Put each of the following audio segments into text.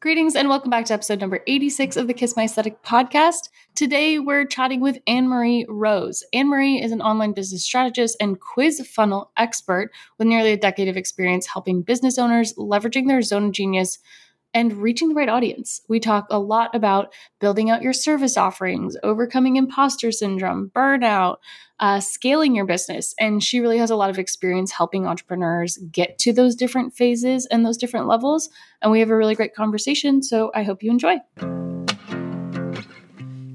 Greetings and welcome back to episode number 86 of the Kiss My Aesthetic podcast. Today we're chatting with Anne Marie Rose. Anne Marie is an online business strategist and quiz funnel expert with nearly a decade of experience helping business owners leveraging their zone of genius and reaching the right audience. We talk a lot about building out your service offerings, overcoming imposter syndrome, burnout, uh, scaling your business. And she really has a lot of experience helping entrepreneurs get to those different phases and those different levels. And we have a really great conversation. So I hope you enjoy.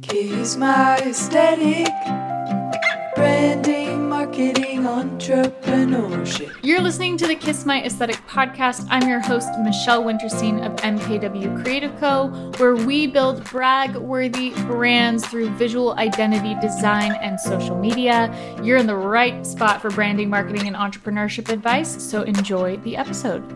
Kiss my aesthetic, branding, marketing, entrepreneurship. You're listening to the Kiss My Aesthetic podcast. I'm your host, Michelle Winterstein of MKW Creative Co., where we build brag worthy brands through visual identity design and social media. You're in the right spot for branding, marketing, and entrepreneurship advice, so enjoy the episode.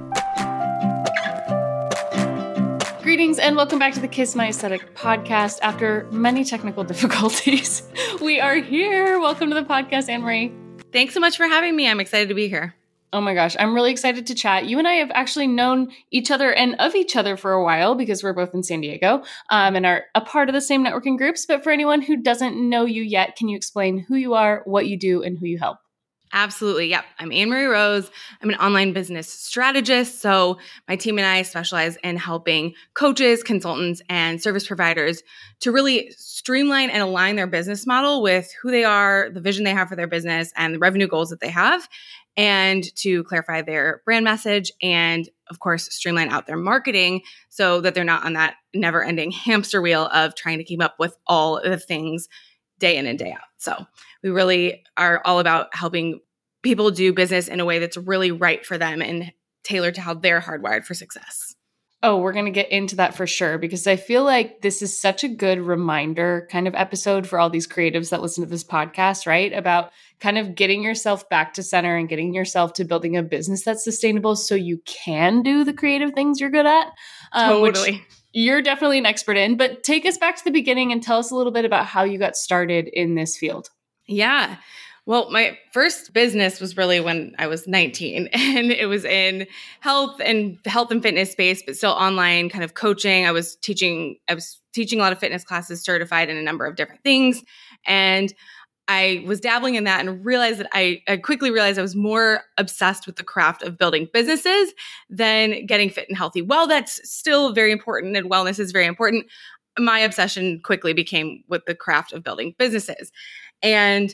Greetings and welcome back to the Kiss My Aesthetic podcast. After many technical difficulties, we are here. Welcome to the podcast, Anne Marie. Thanks so much for having me. I'm excited to be here. Oh my gosh, I'm really excited to chat. You and I have actually known each other and of each other for a while because we're both in San Diego um, and are a part of the same networking groups. But for anyone who doesn't know you yet, can you explain who you are, what you do, and who you help? Absolutely. Yep. I'm Anne Marie Rose. I'm an online business strategist. So, my team and I specialize in helping coaches, consultants, and service providers to really streamline and align their business model with who they are, the vision they have for their business, and the revenue goals that they have, and to clarify their brand message and, of course, streamline out their marketing so that they're not on that never ending hamster wheel of trying to keep up with all the things day in and day out. So we really are all about helping people do business in a way that's really right for them and tailored to how they're hardwired for success. Oh, we're going to get into that for sure because I feel like this is such a good reminder kind of episode for all these creatives that listen to this podcast, right? About kind of getting yourself back to center and getting yourself to building a business that's sustainable so you can do the creative things you're good at. Um, totally you're definitely an expert in, but take us back to the beginning and tell us a little bit about how you got started in this field. Yeah. Well, my first business was really when I was 19 and it was in health and health and fitness space, but still online kind of coaching. I was teaching, I was teaching a lot of fitness classes, certified in a number of different things. And I was dabbling in that and realized that I, I, quickly realized I was more obsessed with the craft of building businesses than getting fit and healthy. Well, that's still very important and wellness is very important. My obsession quickly became with the craft of building businesses. And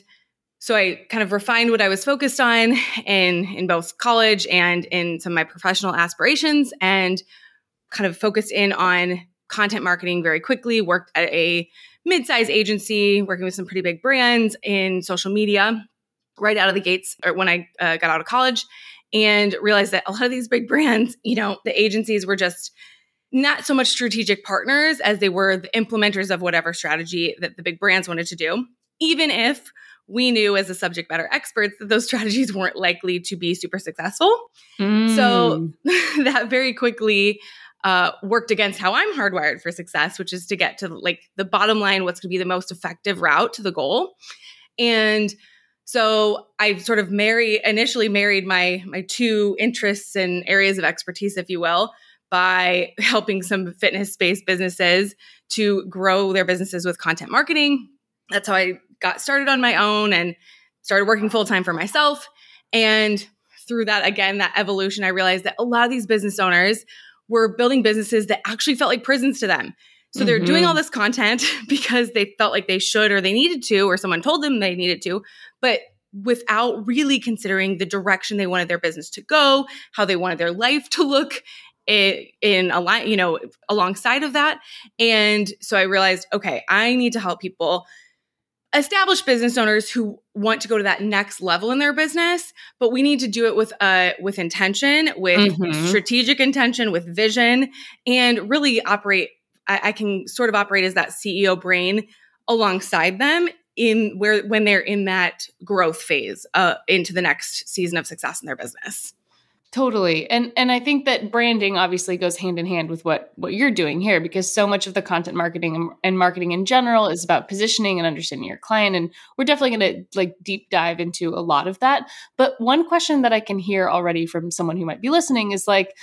so I kind of refined what I was focused on in in both college and in some of my professional aspirations and kind of focused in on content marketing very quickly, worked at a mid-size agency working with some pretty big brands in social media right out of the gates or when I uh, got out of college and realized that a lot of these big brands, you know, the agencies were just not so much strategic partners as they were the implementers of whatever strategy that the big brands wanted to do, even if we knew as a subject matter experts that those strategies weren't likely to be super successful. Mm. So that very quickly uh, worked against how I'm hardwired for success, which is to get to like the bottom line, what's going to be the most effective route to the goal. And so I sort of marry initially married my my two interests and areas of expertise, if you will, by helping some fitness based businesses to grow their businesses with content marketing. That's how I got started on my own and started working full time for myself. And through that, again, that evolution, I realized that a lot of these business owners were building businesses that actually felt like prisons to them. So mm-hmm. they're doing all this content because they felt like they should or they needed to, or someone told them they needed to, but without really considering the direction they wanted their business to go, how they wanted their life to look in, in a line, you know, alongside of that. And so I realized, okay, I need to help people established business owners who want to go to that next level in their business but we need to do it with uh with intention with mm-hmm. strategic intention with vision and really operate I, I, can sort of operate as that ceo brain alongside them in where when they're in that growth phase uh into the next season of success in their business Totally. And and I think that branding obviously goes hand in hand with what what you're doing here because so much of the content marketing and, marketing in general is about positioning and understanding your client and we're definitely going to like deep dive into a lot of that. But one question that I can hear already from someone who might be listening is like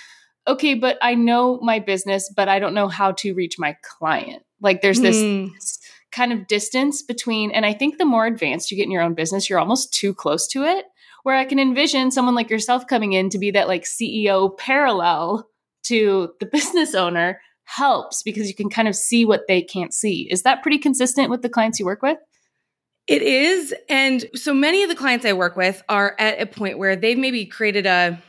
okay, but I know my business, but I don't know how to reach my client. Like there's this, Mm. this kind of distance between, and I think the more advanced you get in your own business, you're almost too close to it. Where I can envision someone like yourself coming in to be that like CEO parallel to the business owner helps because you can kind of see what they can't see. Is that pretty consistent with the clients you work with? It is. And so many of the clients I work with are at a point where they've maybe created a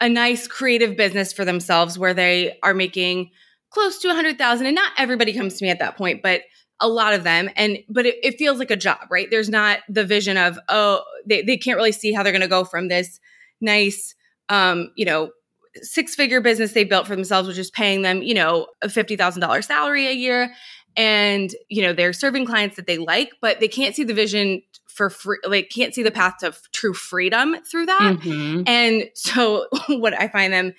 a nice creative business for themselves where they are making close to a hundred thousand. And not everybody comes to me at that point, but a lot of them. And but it, it feels like a job, right? There's not the vision of, oh, they, they can't really see how they're gonna go from this nice um, you know, six figure business they built for themselves, which is paying them, you know, a fifty thousand dollar salary a year. And, you know, they're serving clients that they like, but they can't see the vision for free, like can't see the path to f- true freedom through that. Mhm. And so what I find them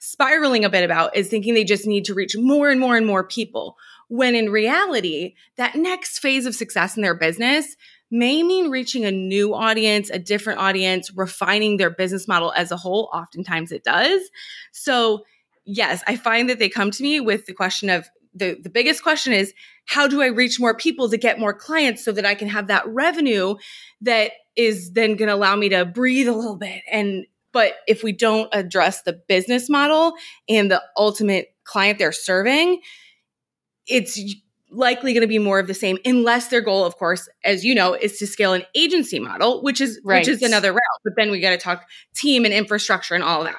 spiraling a bit about is thinking they just need to reach more and more and more people. When in reality, that next phase of success in their business may mean reaching a new audience, a different audience, refining their business model as a whole. Oftentimes it does. So, yes, I find that they come to me with the question of the, the biggest question is how do I reach more people to get more clients so that I can have that revenue that is then going to allow me to breathe a little bit and but if we don't address the business model and the ultimate client they're serving it's likely going to be more of the same unless their goal of course as you know is to scale an agency model which is Right. which is another route but then we got to talk team and infrastructure and all that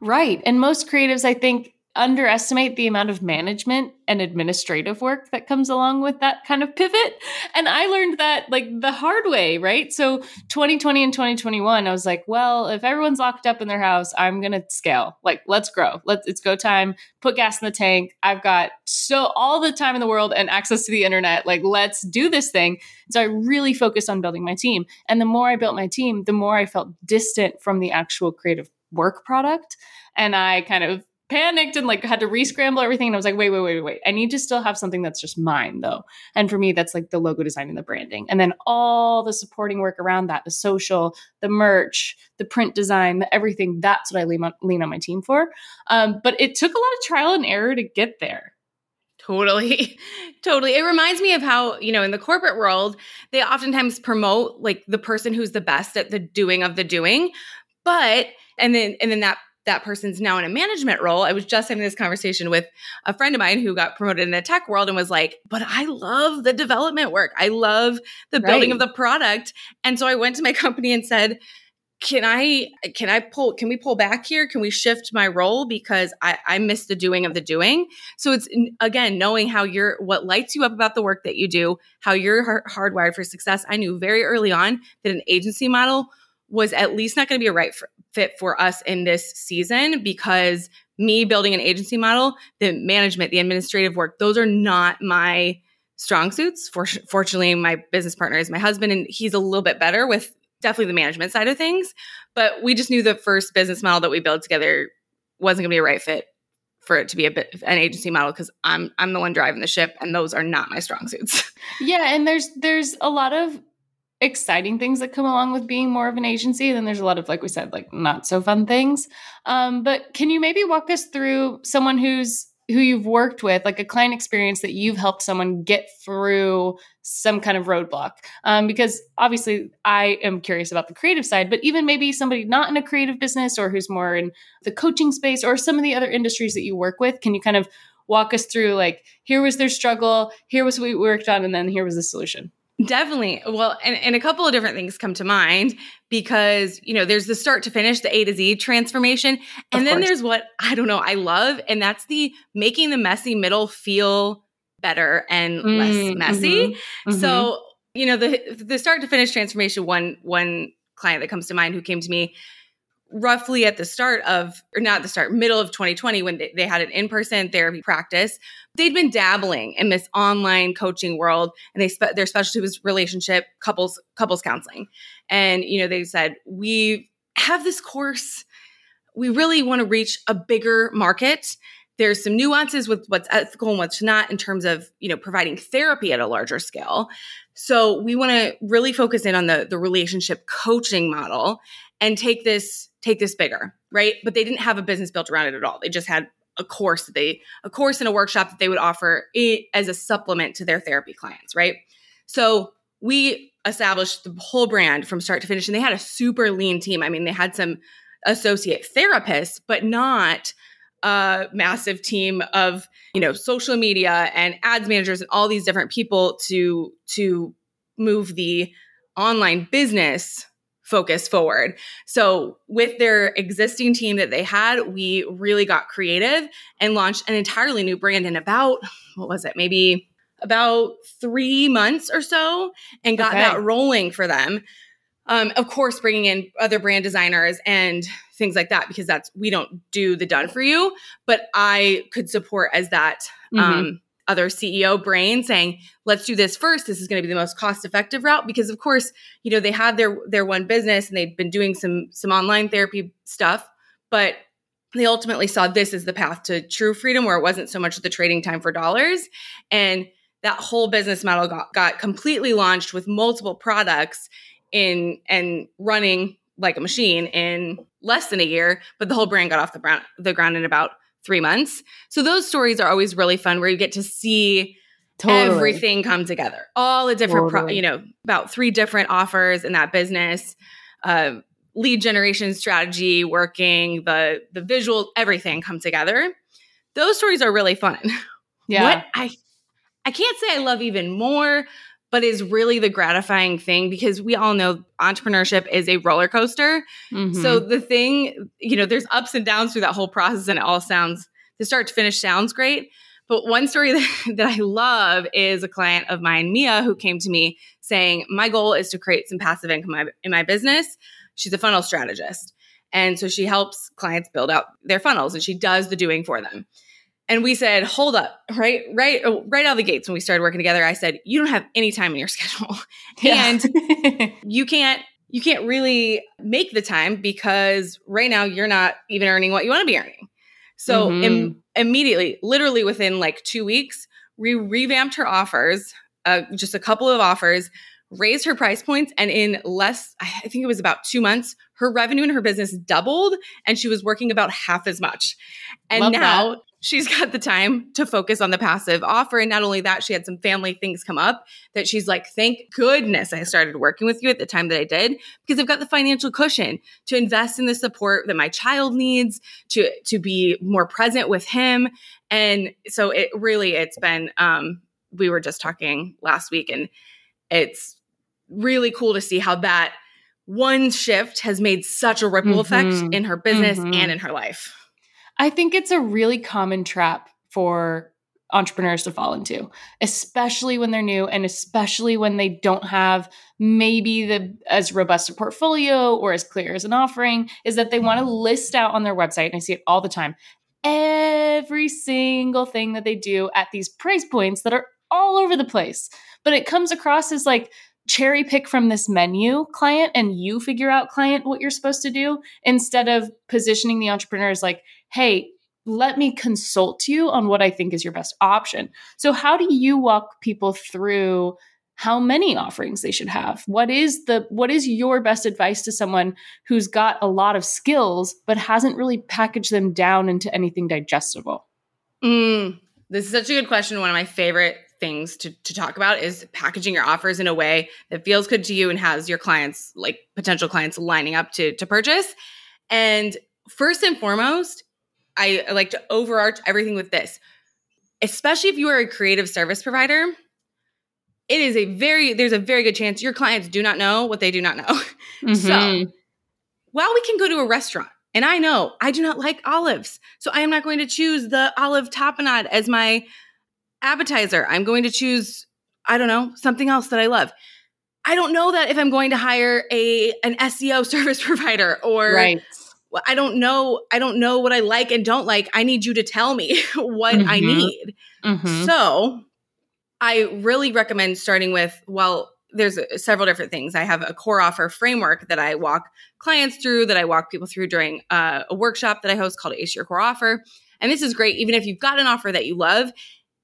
Right. And most creatives, I think, underestimate the amount of management and administrative work that comes along with that kind of pivot. And I learned that like the hard way, right? So 2020 and 2021, I was like, well, if everyone's locked up in their house, I'm going to scale. Like, let's grow. Let's it's go time. Put gas in the tank. I've got so all the time in the world and access to the internet. Like, let's do this thing. So I really focused on building my team. And the more I built my team, the more I felt distant from the actual creative work product. And I kind of panicked and like had to re-scramble everything. And I was like, wait, wait, wait, wait, wait. I need to still have something that's just mine though. And for me, that's like the logo design and the branding. And then all the supporting work around that, the social, the merch, the print design, the everything, that's what I lean on, lean on my team for. Um, but it took a lot of trial and error to get there. Totally. totally. It reminds me of how, you know, in the corporate world, they oftentimes promote like the person who's the best at the doing of the doing. But and then and then that that person's now in a management role. I was just having this conversation with a friend of mine who got promoted in the tech world and was like, "But I love the development work. I love the building of the product." And so I went to my company and said, can I can I pull can we pull back here? Can we shift my role because I I miss the doing of the doing. So it's again knowing how you're what lights you up about the work that you do, how you're har- hardwired for success. I knew very early on that an agency model was at least not going to be a right for, fit for us in this season because me building an agency model, the management, the administrative work, those are not my strong suits. For, fortunately, my business partner is my husband, and he's a little bit better with definitely the management side of things. But we just knew the first business model that we built together wasn't going to be a right fit for it to be a bit an agency model because I'm I'm the one driving the ship, and those are not my strong suits. Yeah, and there's there's a lot of exciting things that come along with being more of an agency. Then there's a lot of, like we said, like not so fun things. Um, but can you maybe walk us through someone who's who you've worked with, like a client experience that you've helped someone get through some kind of roadblock? Um, because obviously, I am curious about the creative side, but even maybe somebody not in a creative business or who's more in the coaching space or some of the other industries that you work with, can you kind of walk us through like here was their struggle, here was what we worked on, and then here was the solution? Definitely. Well, and, and a couple of different things come to mind because, you know, there's the start to finish, the A to Z transformation. And Of then course. there's what I don't know, I love, and that's the making the messy middle feel better and less Mm, messy. mhm, mhm. So, you know, the the start to finish transformation, one one client that comes to mind who came to me roughly at the start of or not the start middle of 2020 when they, they had an in-person therapy practice they'd been dabbling in this online coaching world and they spe- their specialty was relationship couples couples counseling. And you know they said we have this course. We really want to reach a bigger market there's some nuances with what's ethical and what's not in terms of you know providing therapy at a larger scale. So we want to really focus in on the the relationship coaching model and take this take this bigger right? But they didn't have a business built around it at all. They just had a course that they a course and a workshop that they would offer as a supplement to their therapy clients right? So we established the whole brand from start to finish and they had a super lean team. I mean they had some associate therapists but not a massive team of you know social media and ads managers and all these different people to to move the online business focus forward. So, with their existing team that they had, we really got creative and launched an entirely new brand in about what was it? Maybe about 3 months or so and got okay. that rolling for them. Um, of course, bringing in other brand designers and things like that because that's we don't do the done for you, but I could support as that mm-hmm. um, other CEO brain saying, "Let's do this first. This is going to be the most cost effective route." Because of course, you know they had their their one business and they'd been doing some some online therapy stuff, but they ultimately saw this as the path to true freedom, where it wasn't so much the trading time for dollars and that whole business model got, got completely launched with multiple products in and running like a machine in less than a year, but the whole brand got off the ground, the ground in about three months. So those stories are always really fun where you get to see totally. everything come together. All the different, totally. pro, you know, about three different offers in that business, uh, lead generation strategy working, the the visual, everything come together. Those stories are really fun. Yeah. What I I can't say I love even more, but is really the gratifying thing because we all know entrepreneurship is a roller coaster. Mm-hmm. So the thing, you know, there's ups and downs through that whole process and it all sounds the start to finish sounds great. But one story that, that I love is a client of mine, Mia, who came to me saying, My goal is to create some passive income in my business. She's a funnel strategist. And so she helps clients build out their funnels and she does the doing for them. And we said, hold up, right, right, oh, right out of the gates when we started working together. I said, you don't have any time in your schedule, yeah. and you can't, you can't really make the time because right now you're not even earning what you want to be earning. So mm-hmm. Im- immediately, literally within like two weeks, we revamped her offers, uh, just a couple of offers, raised her price points, and in less, I think it was about two months, her revenue in her business doubled, and she was working about half as much. And Love now. That she's got the time to focus on the passive offer. And not only that, she had some family things come up that she's like, thank goodness I started working with you at the time that I did, because I've got the financial cushion to invest in the support that my child needs, to to be more present with him. And so it really it's been um we were just talking last week and it's really cool to see how that one shift has made such a ripple mm-hmm. effect in her business mm-hmm. and in her life. I think it's a really common trap for entrepreneurs to fall into, especially when they're new and especially when they don't have maybe the as robust a portfolio or as clear as an offering is that they want to list out on their website and I see it all the time every single thing that they do at these price points that are all over the place. But it comes across as like cherry pick from this menu client and you figure out client what you're supposed to do instead of positioning the entrepreneurs like hey let me consult you on what i think is your best option. So how do you walk people through how many offerings they should have? What is the what is your best advice to someone who's got a lot of skills but hasn't really packaged them down into anything digestible? Mm, this is such a good question. One of my favorite things to, to talk about is packaging your offers in a way that feels good to you and has your clients like potential clients lining up to to purchase. And first and foremost I, like to overarch everything with this especially if you are a creative service provider it is a very there's a very good chance your clients do not know what they do not know mm-hmm. so while we can go to a restaurant and I know I do not like olives. So I am not going to choose the olive tapenade as my appetizer. I'm going to choose, I don't know, something else that I love. I don't know that if I'm going to hire a an SEO service provider or right. I don't know I don't know what I like and don't like. I need you to tell me what mm-hmm. I need. Mm-hmm. So, I really recommend starting with well there's several different things. I have a core offer framework that I walk clients through, that I walk people through during uh, a workshop that I host called Ace Your Core Offer. And this is great, even if you've got an offer that you love,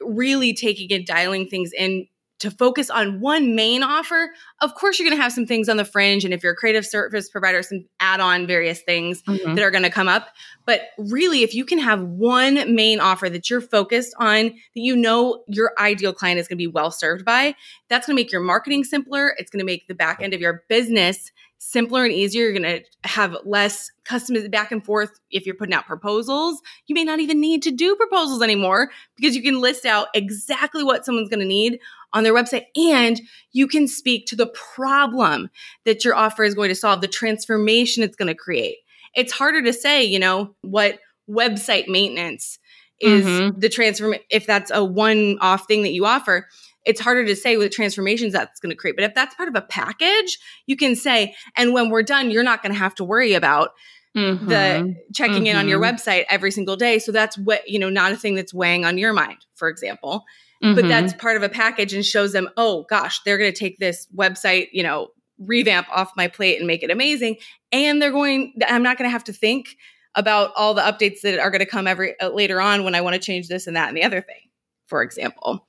really taking and dialing things in to focus on one main offer. Of course, you're going to have some things on the fringe. And if you're a creative service provider, some add on various things mm-hmm. that are going to come up. But really, if you can have one main offer that you're focused on, that you know your ideal client is going to be well served by, that's going to make your marketing simpler. It's going to make the back end of your business simpler and easier. You're going to have less customers back and forth. If you're putting out proposals, you may not even need to do proposals anymore because you can list out exactly what someone's going to need on their website and you can speak to the problem that your offer is going to solve, the transformation it's going to create. It's harder to say, you know, what website maintenance is mm-hmm. the transform if that's a one off thing that you offer it's harder to say with transformations that's going to create. But if that's part of a package, you can say, and when we're done, you're not going to have to worry about mm-hmm. the checking mm-hmm. in on your mm-hmm. website every single day. So that's what, you know, not a thing that's weighing on your mind, for example. Mm-hmm. But that's part of a package and shows them, oh gosh, they're going to take this website, you know, revamp off my plate and make it amazing. And they're going, I'm not going to have to think about all the updates that are going to come every uh, later on when I want to change this and that and the other thing, for example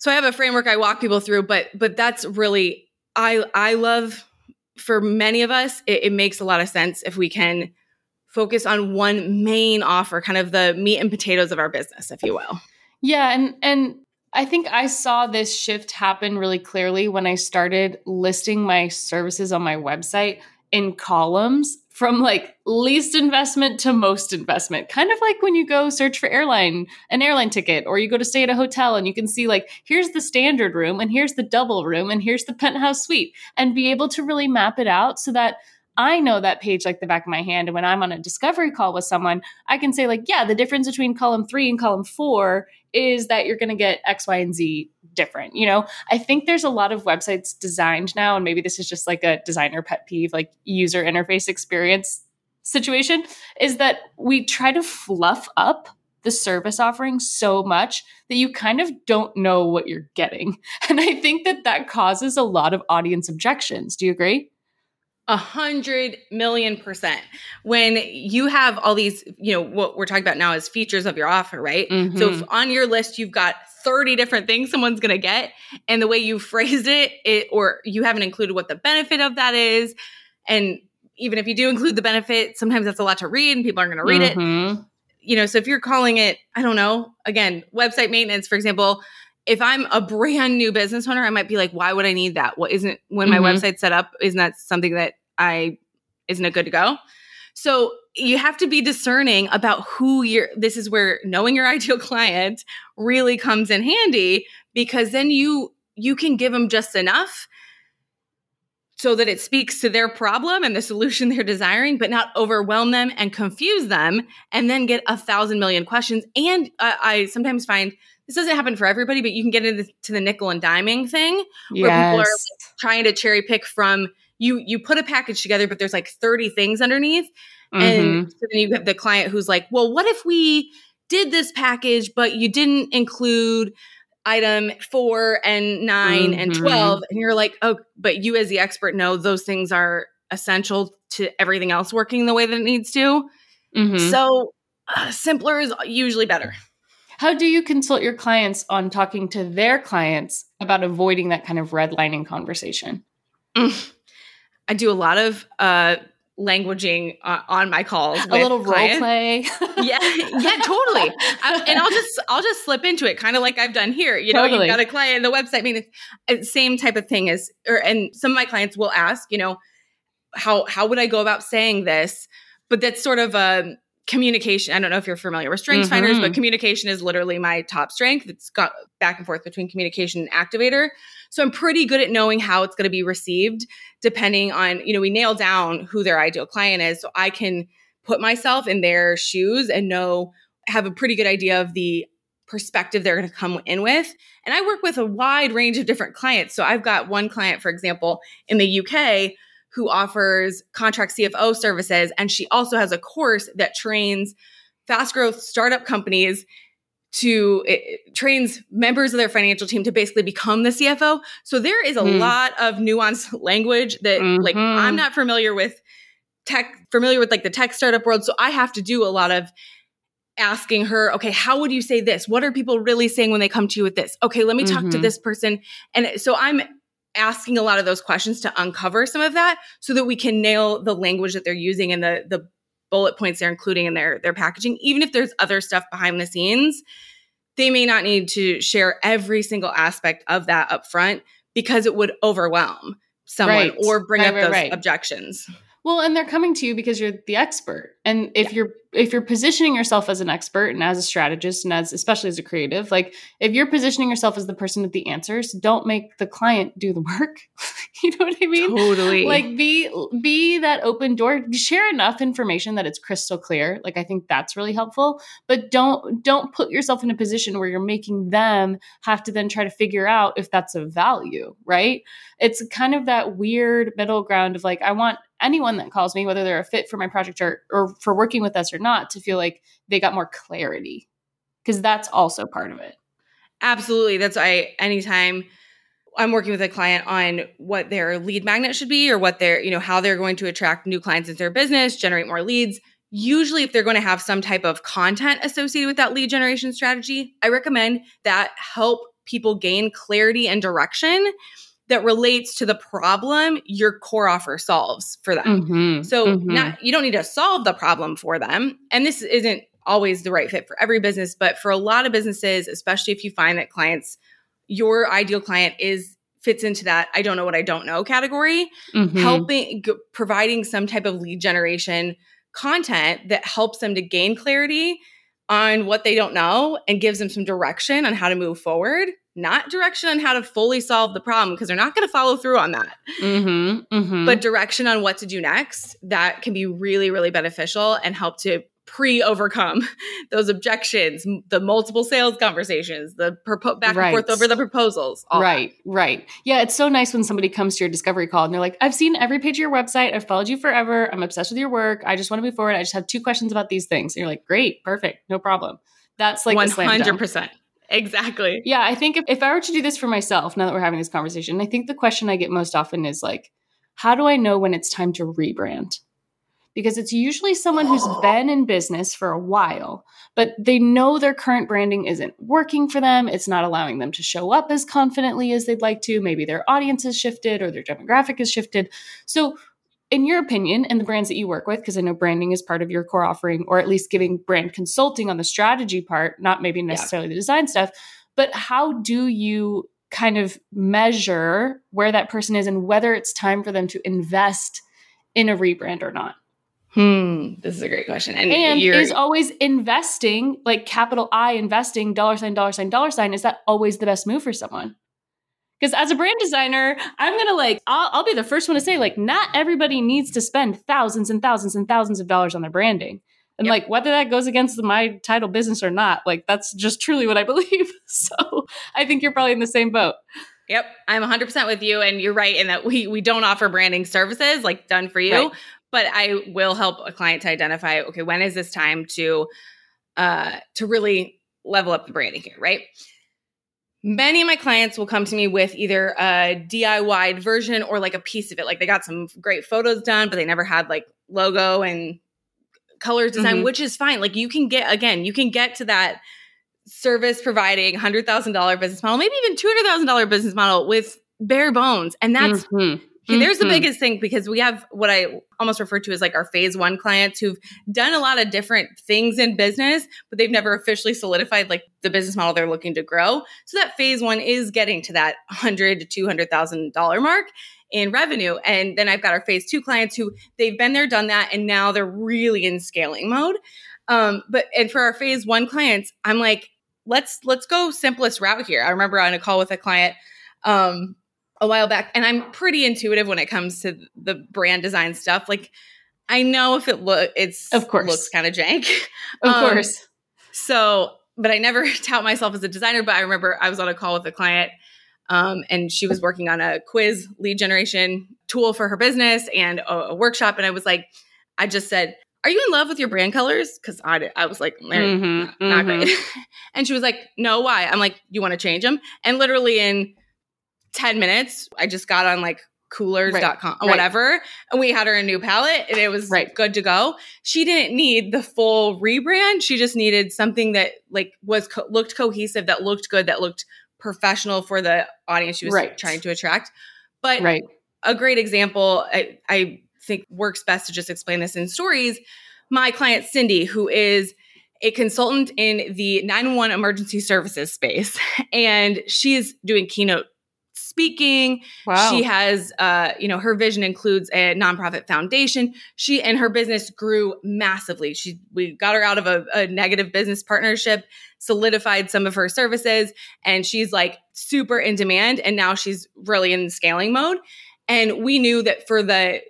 so I have a framework I walk people through, but but that's really I I love for many of us, it, it makes a lot of sense if we can focus on one main offer, kind of the meat and potatoes of our business, if you will. Yeah, and and I think I saw this shift happen really clearly when I started listing my services on my website in columns from like least investment to most investment kind of like when you go search for airline an airline ticket or you go to stay at a hotel and you can see like here's the standard room and here's the double room and here's the penthouse suite and be able to really map it out so that I know that page like the back of my hand. And when I'm on a discovery call with someone, I can say, like, yeah, the difference between column three and column four is that you're going to get X, Y, and Z different. You know, I think there's a lot of websites designed now, and maybe this is just like a designer pet peeve, like user interface experience situation, is that we try to fluff up the service offering so much that you kind of don't know what you're getting. And I think that that causes a lot of audience objections. Do you agree? A hundred million percent. When you have all these, you know, what we're talking about now is features of your offer, right? Mm-hmm. So if on your list you've got 30 different things someone's going to get, and the way you phrased it, it, or you haven't included what the benefit of that is, and even if you do include the benefit, sometimes that's a lot to read, and people aren't going to read mm-hmm. it. You know, so if you're calling it, I don't know, again, website maintenance, for example, if I'm a brand new business owner, I might be like, why would I need that? What isn't when mm-hmm. my website's set up? Isn't that something that I isn't it good to go? So you have to be discerning about who you're this is where knowing your ideal client really comes in handy because then you you can give them just enough so that it speaks to their problem and the solution they're desiring, but not overwhelm them and confuse them and then get a thousand million questions. And uh, I sometimes find this doesn't happen for everybody, but you can get into the nickel and diming thing where people are like trying to cherry pick from you you put a package together, but there's like 30 things underneath. Mm-hmm. And so then you have the client who's like, well, what if we did this package, but you didn't include item four and 9 mm-hmm. and 12? And you're like, oh, but you as the expert know those things are essential to everything else working the way that it needs to. Mm-hmm. So uh, simpler is usually better. How do you consult your clients on talking to their clients about avoiding that kind of redlining conversation? Mm. I do a lot of uh, languaging uh, on my calls. A little role play. yeah, yeah, totally. I, and I'll just I'll just slip into it, kind of like I've done here. You know, totally. you've got a client, the website. I mean, same type of thing as, or and some of my clients will ask, you know, how how would I go about saying this? But that's sort of a um, communication. I don't know if you're familiar with strengths mm-hmm. finders, but communication is literally my top strength. It's got back and forth between communication and activator. So I'm pretty good at knowing how it's going to be received depending on, you know, we nail down who their ideal client is. So I can put myself in their shoes and know, have a pretty good idea of the perspective they're going to come in with. And I work with a wide range of different clients. So I've got one client, for example, in the UK who offers contract CFO services. And she also has a course that trains fast growth startup companies to it, trains members of their financial team to basically become the CFO. So there is a mm. lot of nuanced language that mm-hmm. like I'm not familiar with tech familiar with like the tech startup world so I have to do a lot of asking her, okay, how would you say this? What are people really saying when they come to you with this? Okay, let me talk mm-hmm. to this person. And so I'm asking a lot of those questions to uncover some of that so that we can nail the language that they're using and the the bullet points they're including in their their packaging even if there's other stuff behind the scenes they may not need to share every single aspect of that up front because it would overwhelm someone right. or bring right, up right, those objections well, and they're coming to you because you're the expert. And if yeah. you're if you're positioning yourself as an expert and as a strategist and as especially as a creative, like if you're positioning yourself as the person with the answers, don't make the client do the work. you know what I mean? Totally. Like be be that open door, share enough information that it's crystal clear. Like I think that's really helpful, but don't don't put yourself in a position where you're making them have to then try to figure out if that's a value, right? It's kind of that weird middle ground of like I want anyone that calls me, whether they're a fit for my project or, or for working with us or not, to feel like they got more clarity. Because that's also part of it. Absolutely. That's I anytime I'm working with a client on what their lead magnet should be or what their, you know, how they're going to attract new clients into their business, generate more leads. Usually, if they're going to have some type of content associated with that lead generation strategy, I recommend that help people gain clarity and direction that relates to the problem your core offer solves for them. Mm-hmm, so mm-hmm. not you don't need to solve the problem for them. And this isn't always the right fit for every business, but for a lot of businesses, especially if you find that clients your ideal client is fits into that I don't know what I don't know category, mm-hmm. helping g- providing some type of lead generation content that helps them to gain clarity on what they don't know and gives them some direction on how to move forward not direction on how to fully solve the problem because they're not going to follow through on that. Mm-hmm, mm-hmm. But direction on what to do next that can be really, really beneficial and help to pre overcome those objections, the multiple sales conversations, the propo- back right. and forth over the proposals. right, that. right. Yeah, it's so nice when somebody comes to your discovery call and they're like, I've seen every page of your website. I've followed you forever. I'm obsessed with your work. I just want to move forward. I just have two questions about these things. And you're like, great, perfect, no problem. That's like 100%. Exactly. Yeah, I think if, if I were to do this for myself, now that we're having this conversation, I think the question I get most often is like, how do I know when it's time to rebrand? Because it's usually someone who's been in business for a while, but they know their current branding isn't working for them. It's not allowing them to show up as confidently as they'd like to. Maybe their audience has shifted or their demographic has shifted. So, in your opinion and the brands that you work with because i know branding is part of your core offering or at least giving brand consulting on the strategy part not maybe necessarily yeah. the design stuff but how do you kind of measure where that person is and whether it's time for them to invest in a rebrand or not Hmm, this is a great question. And, and is always investing, like capital I investing, dollar sign, dollar sign, dollar sign, is that always the best move for someone? Because as a brand designer, I'm gonna like, I'll, I'll be the first one to say, like, not everybody needs to spend thousands and thousands and thousands of dollars on their branding. And yep. like, whether that goes against my title business or not, like, that's just truly what I believe. so I think you're probably in the same boat. Yep, I'm 100% with you, and you're right in that we we don't offer branding services like done for you, right. But I will help a client to identify okay when is this time to uh to really level up the branding here, right? many of my clients will come to me with either a DIY version or like a piece of it. Like they got some great photos done, but they never had like logo and colors design, mm-hmm. which is fine. Like you can get, again, you can get to that service providing $100,000 business model, maybe even $200,000 business model with bare bones. And that's mm-hmm. Okay, there's the mm-hmm. biggest thing because we have what I almost refer to as like our phase one clients who've done a lot of different things in business, but they've never officially solidified like the business model they're looking to grow. So that phase one is getting to that hundred to two hundred thousand dollar mark in revenue. And then I've got our phase two clients who they've been there, done that, and now they're really in scaling mode. Um, but and for our phase one clients, I'm like, let's let's go simplest route here. I remember on a call with a client um a while back, and I'm pretty intuitive when it comes to the brand design stuff. Like, I know if it look it's of course looks kind of jank, of um, course. So, but I never tout myself as a designer. But I remember I was on a call with a client, um, and she was working on a quiz lead generation tool for her business and a, a workshop. And I was like, I just said, are you in love with your brand colors? Because I, I was like, mm-hmm, not, mm-hmm. great. and she was like, no, why? I'm like, you want to change them? And literally in 10 minutes, I just got on like coolors.com right. whatever and we had her a new palette and it was right. good to go she didn't need the full rebrand she just needed something that like was co- looked cohesive that looked good that looked professional for the audience she was right. trying to attract but right. a great example I, I think works best to just explain this in stories my client cindy who is a consultant in the 911 emergency services space and she's doing keynote speaking. Wow. She has, uh, you know, her vision includes a nonprofit foundation. She and her business grew massively. She we got her out of a, a negative business partnership, solidified some of her services, and she's like super in demand. And now she's really in scaling mode. And we knew that for the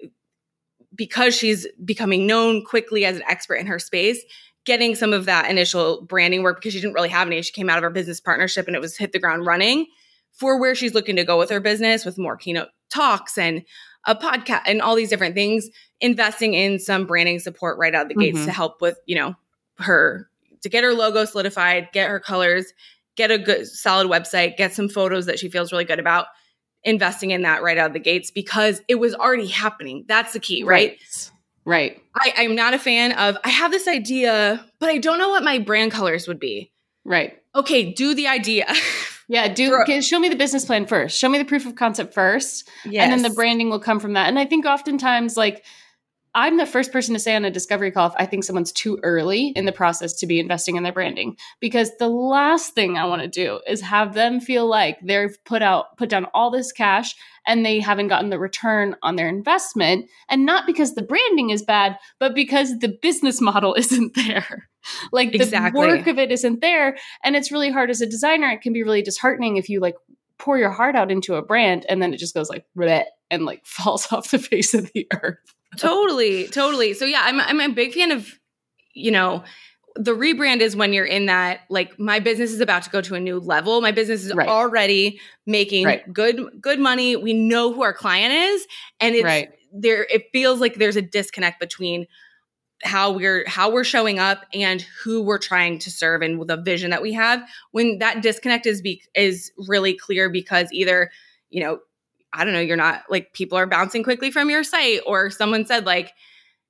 because she's becoming known quickly as an expert in her space, getting some of that initial branding work because she didn't really have any. She came out of her business partnership and it was hit the ground running for where she's looking to go with her business with more keynote talks and a podcast and all these different things, investing in some branding support right out of the gates mm-hmm. to help with, you know, her to get her logo solidified, get her colors, get a good solid website, get some photos that she feels really good about, investing in that right out of the gates because it was already happening. That's the key, right? Right. right. I, I'm not a fan of I have this idea, but I don't know what my brand colors would be. Right. Okay, do the idea. Yeah, do show me the business plan first. Show me the proof of concept first, yes. and then the branding will come from that. And I think oftentimes, like I'm the first person to say on a discovery call if I think someone's too early in the process to be investing in their branding because the last thing I want to do is have them feel like they've put out put down all this cash and they haven't gotten the return on their investment and not because the branding is bad but because the business model isn't there. like the exactly. work of it isn't there and it's really hard as a designer it can be really disheartening if you like pour your heart out into a brand and then it just goes like bleh, and like falls off the face of the earth totally, totally. So yeah, I'm I'm a big fan of, you know, the rebrand is when you're in that like my business is about to go to a new level. My business is right. already making right. good good money. We know who our client is, and it's right. there. It feels like there's a disconnect between how we're how we're showing up and who we're trying to serve and the vision that we have when that disconnect is be, is really clear because either you know I don't know, you're not like people are bouncing quickly from your site, or someone said like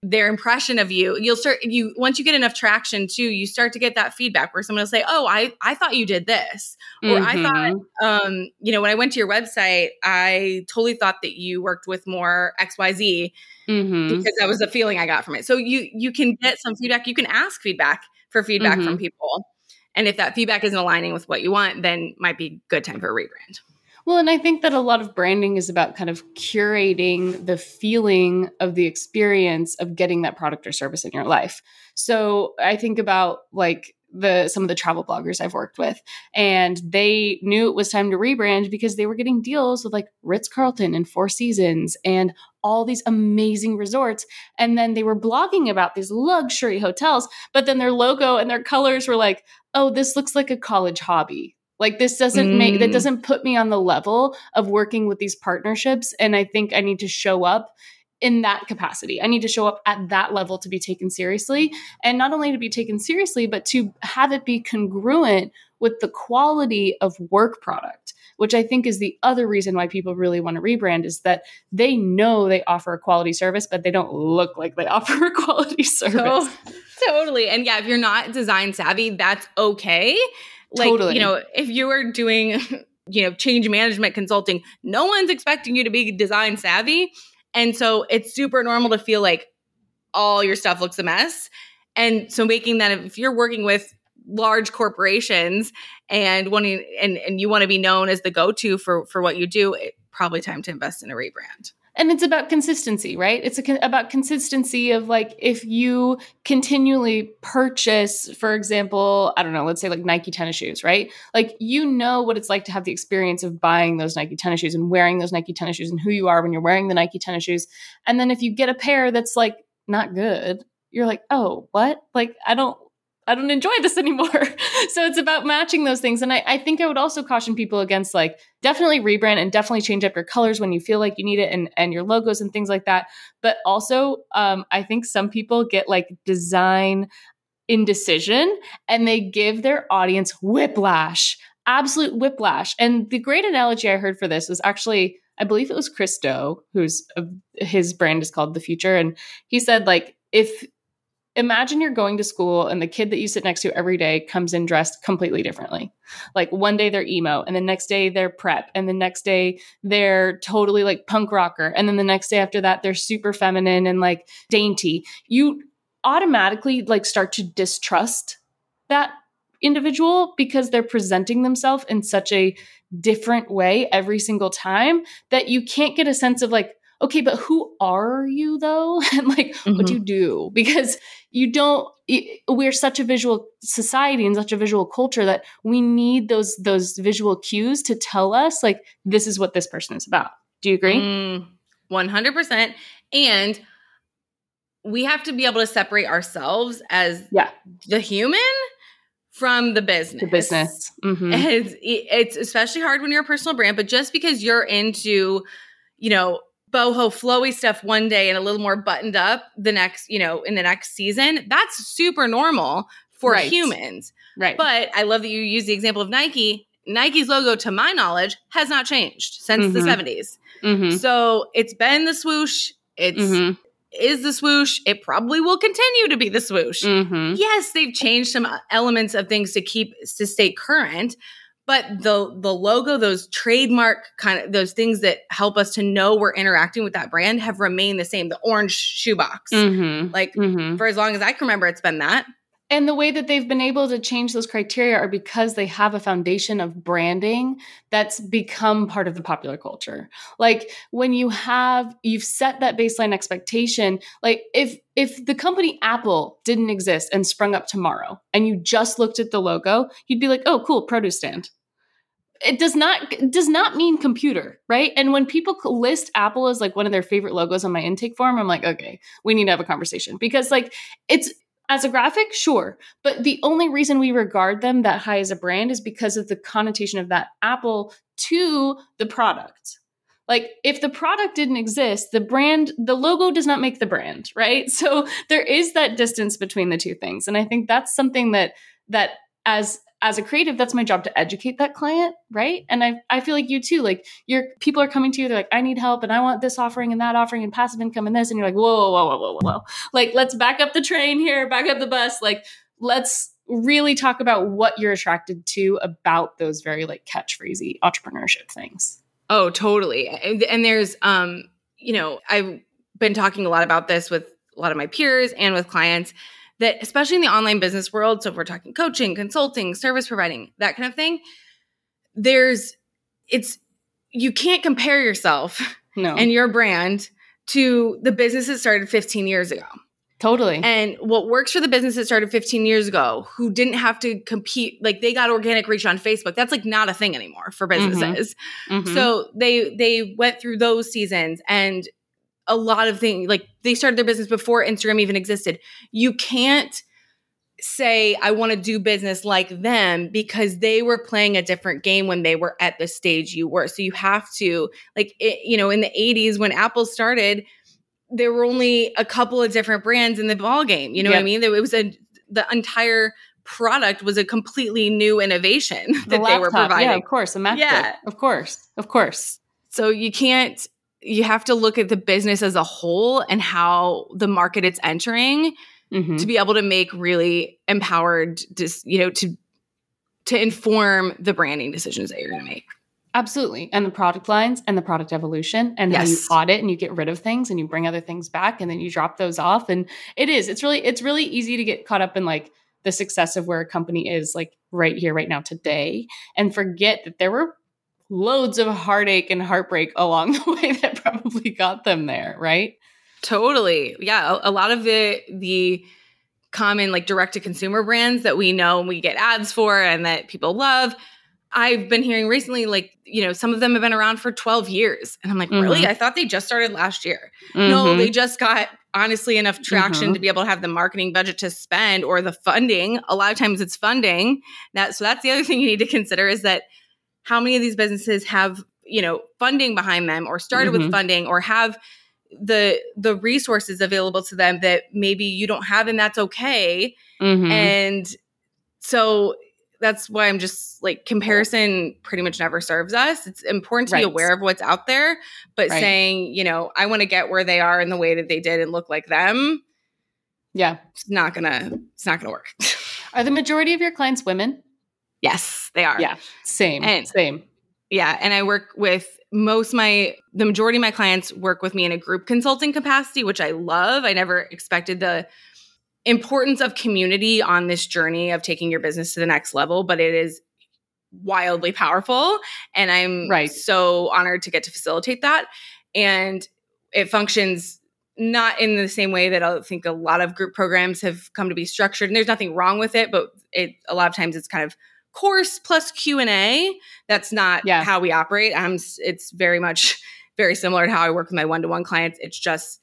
their impression of you. You'll start you once you get enough traction too, you start to get that feedback where someone will say, Oh, I I thought you did this. Mm-hmm. Or I thought mm-hmm. um, you know, when I went to your website, I totally thought that you worked with more XYZ mm-hmm. because that was the feeling I got from it. So you you can get some feedback, you can ask feedback for feedback mm-hmm. from people. And if that feedback isn't aligning with what you want, then might be good time for a rebrand. Well, and I think that a lot of branding is about kind of curating the feeling of the experience of getting that product or service in your life. So I think about like the some of the travel bloggers I've worked with, and they knew it was time to rebrand because they were getting deals with like Ritz Carlton and Four Seasons and all these amazing resorts. And then they were blogging about these luxury hotels, but then their logo and their colors were like, oh, this looks like a college hobby. Like this doesn't mm. make that mm. doesn't put me on the level of working with these partnerships. And I think I need to show up in that capacity. I need to show up at that level to be taken seriously. And not only to be taken seriously, but to have it be congruent with the quality of work product, which I think is the other reason why people really want to rebrand is that they know they offer a quality service, but they don't look like they offer a quality service. Oh, totally. And yeah, if you're not design savvy, that's okay. Like, totally. you know, if you are doing, you know, change management consulting, no one's expecting you to be design savvy. And so it's super normal to feel like all your stuff looks a mess. And so making that if you're working with large corporations and wanting and, and you want to be known as the go-to for for what you do, it, probably time to invest in a rebrand and it's about consistency right? It's con- about consistency of like if you continually purchase for example i don't know let's say like nike tennis shoes right? Like you know what it's like to have the experience of buying those nike tennis shoes and wearing those nike tennis shoes and who you are when you're wearing the nike tennis shoes. And then if you get a pair that's like not good you're like oh what? Like i don't I don't enjoy this anymore. so it's about matching those things. And I, I, think I would also caution people against like definitely rebrand and definitely change up your colors when you feel like you need it and, and your logos and things like that. But also, um, I think some people get like design indecision and they give their audience whiplash, absolute whiplash. And the great analogy I heard for this was actually I believe it was Chris Do, who's uh, his brand is called The Futur. And he said, like, if imagine you're going to school and the kid that you sit next to every day comes in dressed completely differently. Like one day they're emo and the next day they're prep and the next day they're totally like punk rocker and then the next day after that they're super feminine and like dainty. You automatically like start to distrust that individual because they're presenting themselves in such a different way every single time that you can't get a sense of like okay, but who are you though? and like, mm-hmm. what do you do? Because you don't, we're such a visual society and such a visual culture that we need those, those visual cues to tell us like, this is what this person is about. Do you agree? Mm, 100%. And we have to be able to separate ourselves as yeah. the human from the business. The business. Mm-hmm. It's, it's especially hard when you're a personal brand, but just because you're into, you know, boho flowy stuff one day and a little more buttoned up the next, you know, in the next season, that's super normal for right. humans. Right. But I love that you use the example of Nike. Nike's logo, to my knowledge, has not changed since mm-hmm. the 70s. Mm-hmm. So it's been the swoosh. It's mm-hmm. is the swoosh. It probably will continue to be the swoosh. Mm-hmm. Yes, they've changed some elements of things to keep to stay current, but the the logo those trademark kind of those things that help us to know we're interacting with that brand have remained the same the orange shoebox mm-hmm. like mm-hmm. for as long as i can remember it's been that and the way that they've been able to change those criteria are because they have a foundation of branding that's become part of the popular culture like when you have you've set that baseline expectation like if if the company apple didn't exist and sprung up tomorrow and you just looked at the logo you'd be like oh cool produce stand it does not does not mean computer, right? And when people list Apple as like one of their favorite logos on my intake form, I'm like, okay, we need to have a conversation because like it's as a graphic, sure, but the only reason we regard them that high as a brand is because of the connotation of that Apple to the product. Like if the product didn't exist, the brand, the logo does not make the brand, right? So there is that distance between the two things, and I think that's something that that as as a creative, that's my job to educate that client, right? And I, I feel like you too. Like your people are coming to you, they're like, I need help, and I want this offering and that offering and passive income and this, and you're like, whoa, whoa, whoa, whoa, whoa, whoa. Like, let's back up the train here, back up the bus. Like, let's really talk about what you're attracted to about those very like catchphrasy entrepreneurship things. Oh, totally. And, and there's, um, you know, I've been talking a lot about this with a lot of my peers and with clients that especially in the online business world so if we're talking coaching consulting service providing that kind of thing there's it's you can't compare yourself no. and your brand to the business that started 15 years ago Totally. And what works for the business that started 15 years ago, who didn't have to compete, like they got organic reach on Facebook. That's like not a thing anymore for mm-hmm. businesses. Mm-hmm. Mm-hmm. So they they went through those seasons and a lot of things like they started their business before Instagram even existed. You can't say I want to do business like them because they were playing a different game when they were at the stage you were. So you have to like it, you know in the 80s when Apple started there were only a couple of different brands in the ball game. You know yep. what I mean? It was a the entire product was a completely new innovation that the they were providing. Yeah, of course, a MacBook. Yeah, of course, of course. So you can't you have to look at the business as a whole and how the market it's entering mm-hmm. to be able to make really empowered just you know to to inform the branding decisions that you're going to make absolutely and the product lines and the product evolution and yes. you audit and you get rid of things and you bring other things back and then you drop those off and it is it's really it's really easy to get caught up in like the success of where a company is like right here right now today and forget that there were loads of heartache and heartbreak along the way that probably got them there, right? Totally. Yeah, a, a lot of the the common like direct to consumer brands that we know and we get ads for and that people love. I've been hearing recently, like, you know, some of them have been around for 12 years. And I'm like, mm-hmm. really? I thought they just started last year. Mm-hmm. No, they just got honestly enough traction mm-hmm. to be able to have the marketing budget to spend or the funding. A lot of times it's funding. That so that's the other thing you need to consider is that how many of these businesses have you know funding behind them or started mm-hmm. with funding or have the the resources available to them that maybe you don't have and that's okay mm-hmm. and so that's why I'm just like comparison pretty much never serves us. It's important to Right. be aware of what's out there, but Right. saying, you know, I want to get where they are in the way that they did and look like them, Yeah. it's not gonna it's not gonna work. Are the majority of your clients women? yes, they are. Yeah. Same. And- same. Yeah, and I work with most my the majority of my clients work with me in a group consulting capacity, which I love. I never expected the importance of community on this journey of taking your business to the next level, but it is wildly powerful and I'm Right. so honored to get to facilitate that and it functions not in the same way that I think a lot of group programs have come to be structured and there's nothing wrong with it but it a lot of times it's kind of course plus Q&A that's not Yeah. how we operate. I'm it's very much very similar to how I work with my one-to-one clients. It's just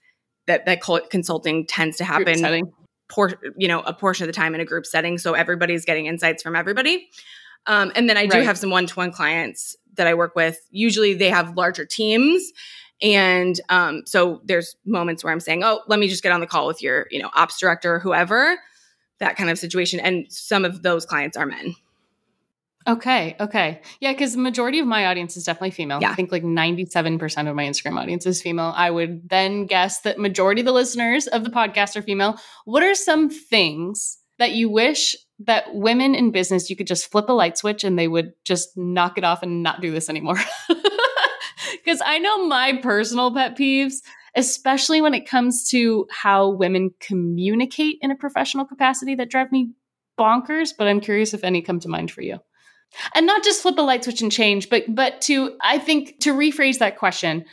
that that consulting tends to happen por- you know a portion of the time in a group setting so everybody's getting insights from everybody. Um, and then i do Right. have some one-to-one clients that i work with. Usually they have larger teams and um, so there's moments where i'm saying oh let me just get on the call with your you know ops director or whoever that kind of situation and some of those clients are men Okay. Okay. Yeah, because the majority of my audience is definitely female. Yeah. I think like 97% of my Instagram audience is female. I would then guess that majority of the listeners of the podcast are female. What are some things that you wish that women in business you could just flip a light switch and they would just knock it off and not do this anymore? Because I know my personal pet peeves, especially when it comes to how women communicate in a professional capacity that drive me bonkers, but I'm curious if any come to mind for you and not just flip a light switch and change but but to i think to rephrase that question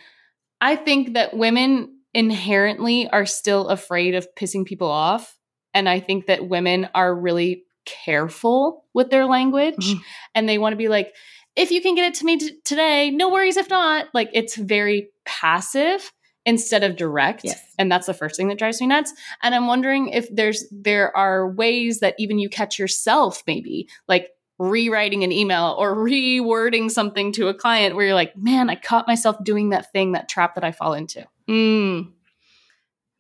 i think that women inherently are still afraid of pissing people off. And i think that women are really careful with their language. Mhm. and they want to be like if you can get it to me t- today no worries if not. Like it's very passive instead of direct. Yes. and that's the first thing that drives me nuts. And i'm wondering if there's there are ways that even you catch yourself maybe like rewriting an email or rewording something to a client where you're like, man, I caught myself doing that thing, that trap that I fall into. Mm.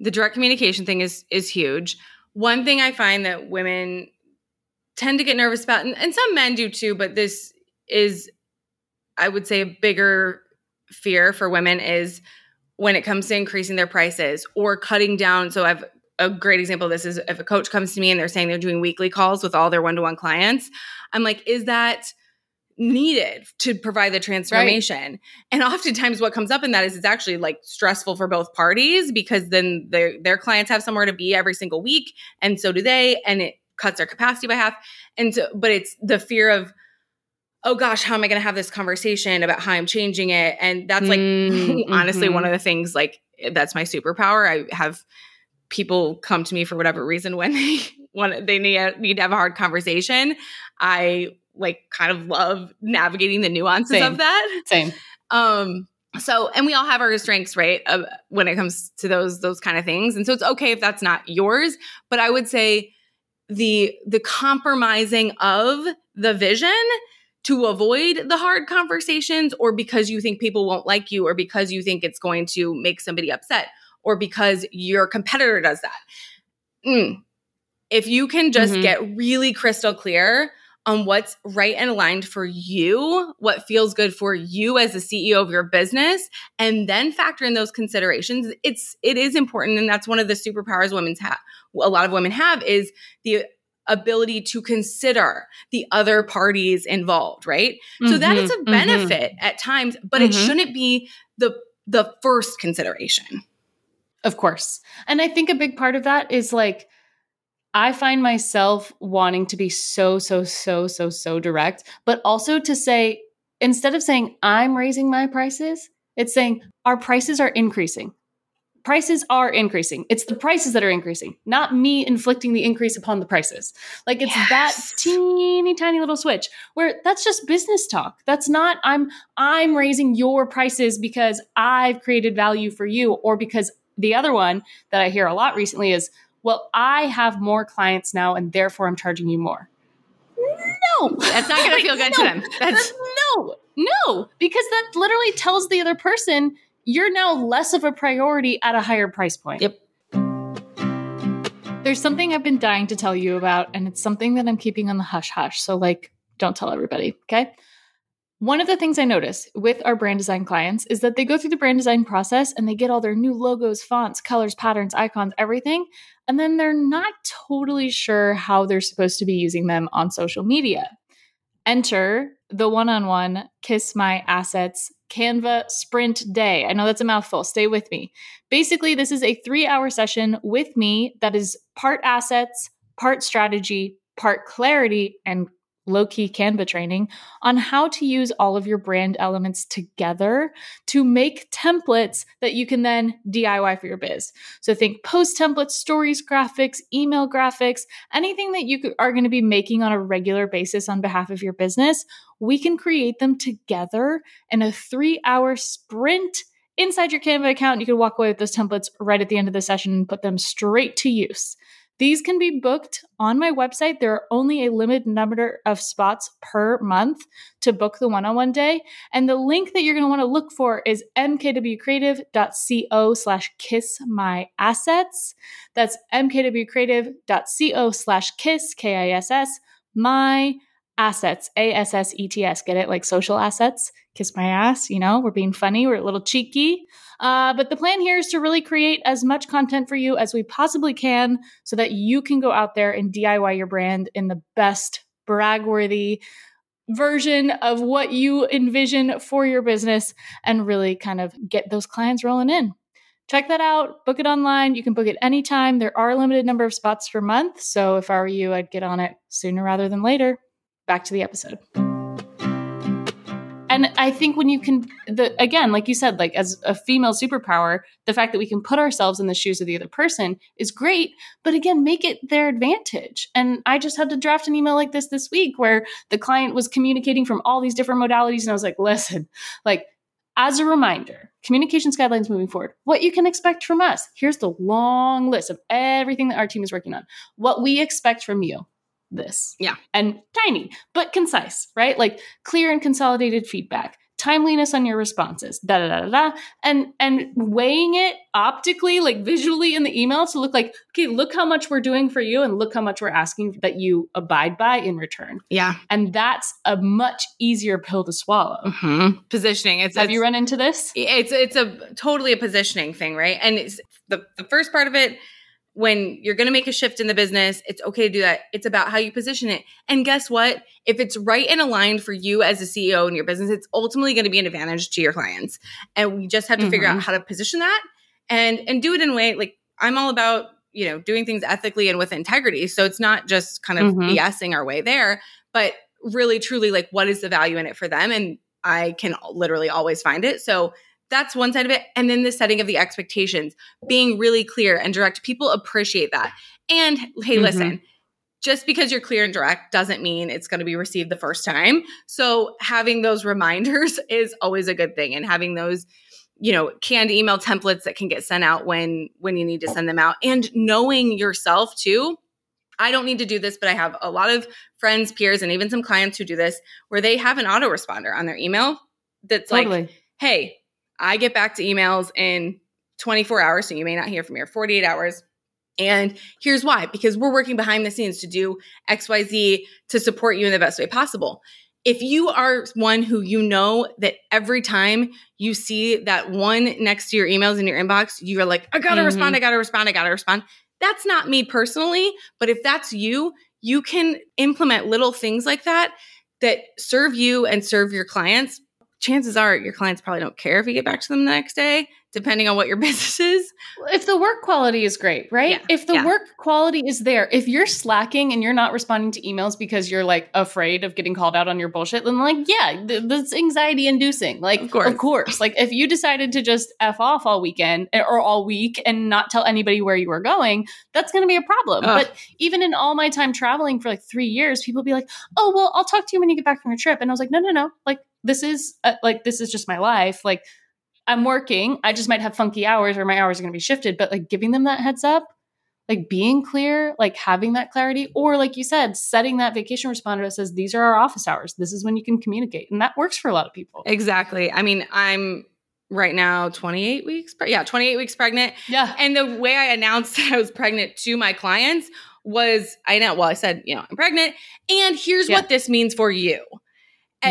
The direct communication thing is is huge. One thing I find that women tend to get nervous about, and, and some men do too, but this is, I would say, a bigger fear for women is when it comes to increasing their prices or cutting down. So I've a great example of this is if a coach comes to me and they're saying they're doing weekly calls with all their one-to-one clients, I'm like, is that needed to provide the transformation? And oftentimes what comes up in that is it's actually like stressful for both parties because then their their clients have somewhere to be every single week and so do they and it cuts their capacity by half. And so but it's the fear of oh gosh, how am I going to have this conversation about how I'm changing it? And that's like Mm, honestly one of the things like that's my superpower. I have people come to me for whatever reason when they want they need need to have a hard conversation. I like kind of love navigating the nuances Same. of that. Same. Um so and we all have our strengths, right? Uh, when it comes to those those kind of things. And so it's okay if that's not yours, but I would say the the compromising of the vision to avoid the hard conversations or because you think people won't like you or because you think it's going to make somebody upset or because your competitor does that. Mm. If you can just Mhm. get really crystal clear on what's right and aligned for you, what feels good for you as the CEO of your business, and then factor in those considerations, it's it is important, and that's one of the superpowers women's have. A lot of women have is the ability to consider the other parties involved, right? So that is a Mhm, mhm. benefit at times, but it Mhm. shouldn't be the the first consideration. Of course. And I think a big part of that is like, I find myself wanting to be so, so, so, so, so direct, but also to say, instead of saying, I'm raising my prices, it's saying, our prices are increasing. Prices are increasing. It's the prices that are increasing, not me inflicting the increase upon the prices. Like it's that teeny tiny little switch where that's just business talk. That's not I'm I'm raising your prices because I've created value for you or because the other one that I hear a lot recently is, well, I have more clients now and therefore I'm charging you more. No. That's not going to feel good no. to them. That's no, no, because that literally tells the other person you're now less of a priority at a higher price point. Yep. There's something I've been dying to tell you about, and it's something that I'm keeping on the hush hush. So, like, Don't tell everybody, okay? One of the things I notice with our brand design clients is that they go through the brand design process and they get all their new logos, fonts, colors, patterns, icons, everything. And then they're not totally sure how they're supposed to be using them on social media. Enter the one on one Kiss My Assets Canva Sprint Day. I know that's a mouthful. Stay with me. Basically, this is a three hour session with me that is part assets, part strategy, part clarity, and low key Canva training on how to use all of your brand elements together to make templates that you can then DIY for your biz. So think post templates, stories, graphics, email graphics, anything that you are going to be making on a regular basis on behalf of your business. We can create them together in a three hour sprint inside your Canva account. You can walk away with those templates right at the end of the session and put them straight to use. These can be booked on my website. There are only a limited number of spots per month to book the one on one day. And the link that you're going to want to look for is mkwcreative.co slash kiss my assets. That's mkwcreative.co slash kiss, K I S S, my assets, A S S E T S. Get it? Like social assets. Kiss my ass. You know, we're being funny, we're a little cheeky. Uh, but the plan here is to really create as much content for you as we possibly can so that you can go out there and DIY your brand in the best brag worthy version of what you envision for your business and really kind of get those clients rolling in. Check that out. Book it online. You can book it anytime. There are a limited number of spots per month. So if I were you, I'd get on it sooner rather than later. Back to the episode and I think when you can, the again, like you said, like as a female superpower, the fact that we can put ourselves in the shoes of the other person is great. But again, make it their advantage. And I just had to draft an email like this this week where the client was communicating from all these different modalities, and I was like, listen, like as a reminder, communications guidelines moving forward, what you can expect from us. Here's the long list of everything that our team is working on. What we expect from you this. Yeah. And tiny, but concise, right? Like clear and consolidated feedback, timeliness on your responses, da da da da da. And and weighing it optically, like visually in the email to look like, okay, look how much we're doing for you and look how much we're asking that you abide by in return. Yeah. And that's a much easier pill to swallow. Mm-hmm. Positioning. It's, Have it's, you run into this? It's it's a totally a positioning thing, right? And it's the the first part of it when you're going to make a shift in the business, it's okay to do that. It's about how you position it. And guess what? If it's right and aligned for you as a CEO in your business, it's ultimately going to be an advantage to your clients. And we just have to mm-hmm. figure out mm-hmm. how to position that and and do it in a way like I'm all about, you know, doing things ethically and with integrity. So it's not just kind of mm-hmm. BSing our way there, but really truly like what is the value in it for them and I can literally always find it. So that's one side of it. And then the setting of the expectations, being really clear and direct. People appreciate that. And hey, mm-hmm. listen, just because you're clear and direct doesn't mean it's going to be received the first time. So having those reminders is always a good thing and having those you know canned email templates that can get sent out when when you need to send them out and knowing yourself too I don't need to do this, but I have a lot of friends, peers, and even some clients who do this where they have an autoresponder on their email that's totally. like, hey, I get back to emails in 24 hours, so you may not hear from me, or 48 hours. And here's why because we're working behind the scenes to do XYZ to support you in the best way possible. If you are one who you know that every time you see that one next to your emails in your inbox, you're like, I gotta mm-hmm. respond, I gotta respond, I gotta respond. That's not me personally, but if that's you, you can implement little things like that that serve you and serve your clients chances are your clients probably don't care if you get back to them the next day, depending on what your business is. If the work quality is great, right? Yeah, if the yeah. work quality is there, if you're slacking and you're not responding to emails because you're like afraid of getting called out on your bullshit, then like, yeah, th- that's anxiety inducing. Like, of course. of course. Like, if you decided to just F off all weekend eh, or all week and not tell anybody where you were going, that's going to be a problem. Ugh. But even in all my time traveling for like three years, people be like, oh, well, I'll talk to you when you get back from your trip. And I was like, no, no, no. Like, this is uh, like this is just my life like i'm working i just might have funky hours or my hours are going to be shifted but like giving them that heads up like being clear like having that clarity or like you said setting that vacation responder that says these are our office hours. This is when you can communicate. And that works for a lot of people. Exactly. I mean i'm right now 28 weeks pre- yeah 28 weeks pregnant. Yeah. And the way i announced that i was pregnant to my clients was I know, well, I said, you know, I'm pregnant, and here's yeah. what this means for you.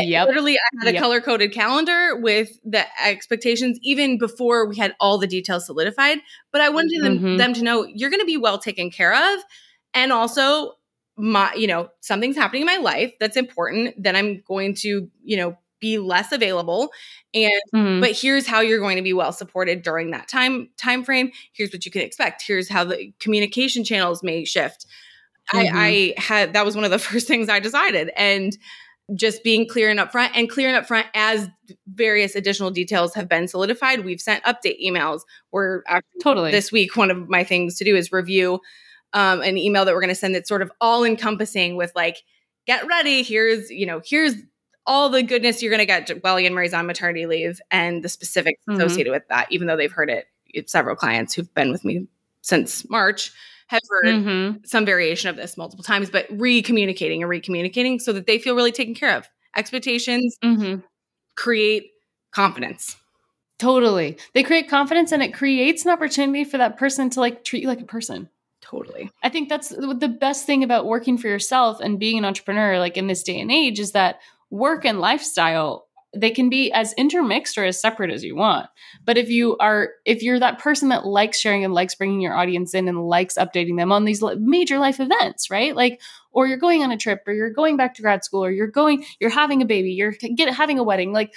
Yep. Literally, I had a yep. color coded calendar with the expectations even before we had all the details solidified. But I wanted mm-hmm. them, them to know you're going to be well taken care of. And also, my, you know, something's happening in my life that's important. Then I'm going to, you know, be less available and mm-hmm. but here's how you're going to be well supported during that time time frame here's what you can expect here's how the communication channels may shift mm-hmm. I, I had that was one of the first things i decided and just being clear and upfront and clear and upfront as various additional details have been solidified. We've sent update emails. We're totally this week. One of my things to do is review um, an email that we're going to send that's sort of all encompassing with like, get ready. Here's, you know, here's all the goodness you're going to get while Anne-Marie's on maternity leave and the specifics mm-hmm. associated with that, even though they've heard it. It's several clients who've been with me since March have heard mm-hmm. some variation of this multiple times, but re-communicating and re-communicating so that they feel really taken care of. Expectations mm-hmm. create confidence. Totally. They create confidence and it creates an opportunity for that person to like treat you like a person. Totally. I think that's the best thing about working for yourself and being an entrepreneur like in this day and age is that work and lifestyle they can be as intermixed or as separate as you want. But if you are if you're that person that likes sharing and likes bringing your audience in and likes updating them on these major life events right? Like or you're going on a trip or you're going back to grad school or you're going you're having a baby you're get having a wedding like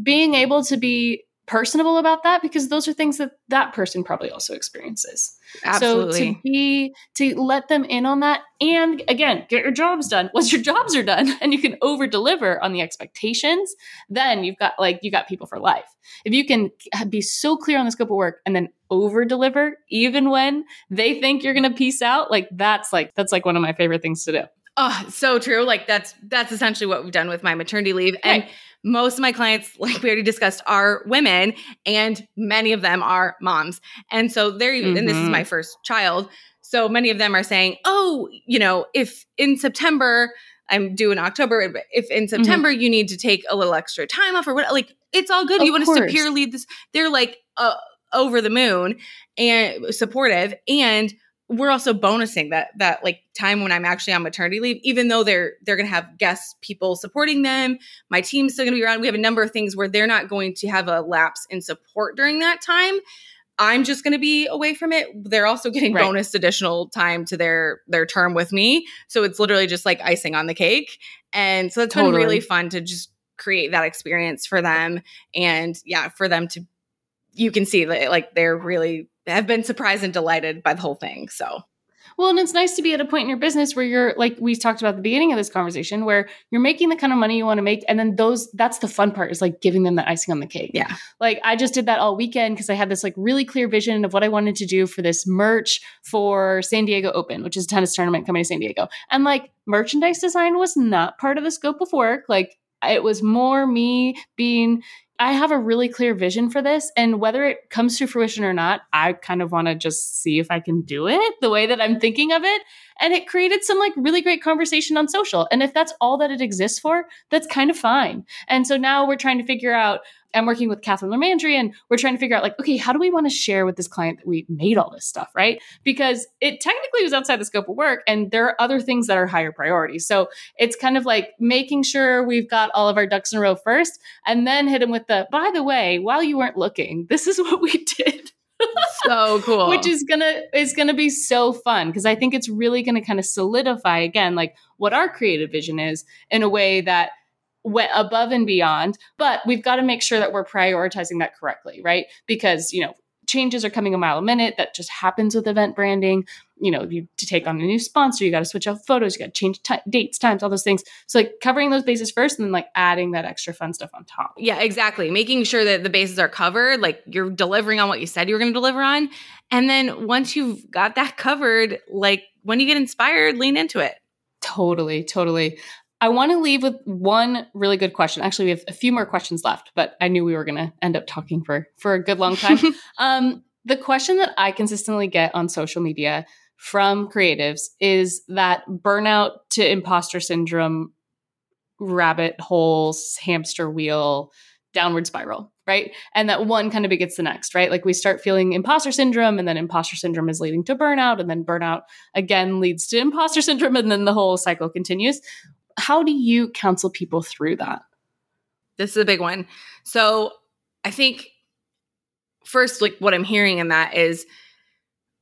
being able to be personable about that because those are things that that person probably also experiences. Absolutely. So to be to let them in on that and again, get your jobs done. Once your jobs are done and you can over deliver on the expectations, then you've got like you got people for life. If you can be so clear on the scope of work and then over deliver even when they think you're going to peace out, like that's like that's like one of my favorite things to do. Oh, so true. Like that's that's essentially what we've done with my maternity leave and most of my clients, like we already discussed, are women, and many of them are moms. And so they're even, mm-hmm. and this is my mm-hmm. first child. So many of them are saying, oh, you know, if in September, I'm due in October, if in mm-hmm. September mm-hmm. you need to take a little extra time off or what, like, it's all good. Of you want course. to peer lead this. They're like, uh, over the moon and supportive. And we're also bonusing that that like time when I'm actually on maternity leave, even though they're they're gonna have guest people supporting them. My team's still gonna be around. We have a number of things where they're not going to have a lapse in support during that time. I'm just going to be away from it. They're also getting right. bonus additional time to their their term with me, so it's literally just like icing on the cake. And so it's totally. been really fun to just create that experience for them, and yeah, for them to you can see that like they're really have been surprised and delighted by the whole thing. So well, and it's nice to be at a point in your business where you're like we talked about at the beginning of this conversation, where you're making the kind of money you want to make, and then those that's the fun part is like giving them the icing on the cake. Yeah. Like I just did that all weekend because I had this like really clear vision of what I wanted to do for this merch for San Diego Open, which is a tennis tournament coming to San Diego. And like merchandise design was not part of the scope of work. Like it was more me being I have a really clear vision for this. And whether it comes to fruition or not, I kind of want to just see if I can do it the way that I'm thinking of it. And it created some like really great conversation on social. And if that's all that it exists for, that's kind of fine. And so now we're trying to figure out I'm working with Catherine Lermandry and we're trying to figure out like, okay, how do we want to share with this client that we made all this stuff, right? Because it technically was outside the scope of work and there are other things that are higher priority. So it's kind of like making sure we've got all of our ducks in a row first and then hit them with the, by the way, while you weren't looking, this is what we did. so cool. Which is gonna is gonna be so fun because I think it's really gonna kind of solidify again like what our creative vision is in a way that went above and beyond but we've got to make sure that we're prioritizing that correctly right? Because you know changes are coming a mile a minute that just happens with event branding. You know you to take on a new sponsor you got to switch out photos you got to change t- dates times all those things. So like covering those bases first and then like adding that extra fun stuff on top. Yeah exactly. Making sure that the bases are covered like you're delivering on what you said you were going to deliver on. And then once you've got that covered like when you get inspired lean into it. Totally, totally. I want to leave with one really good question. Actually, we have a few more questions left, but I knew we were going to end up talking for for a good long time. um, the question that I consistently get on social media from creatives is that burnout to imposter syndrome, rabbit holes, hamster wheel downward spiral, right? And that one kind of begets the next, right? Like we start feeling imposter syndrome, and then imposter syndrome is leading to burnout, and then burnout again leads to imposter syndrome, and then the whole cycle continues. How do you counsel people through that? This is a big one. So I think first, like what I'm hearing in that is,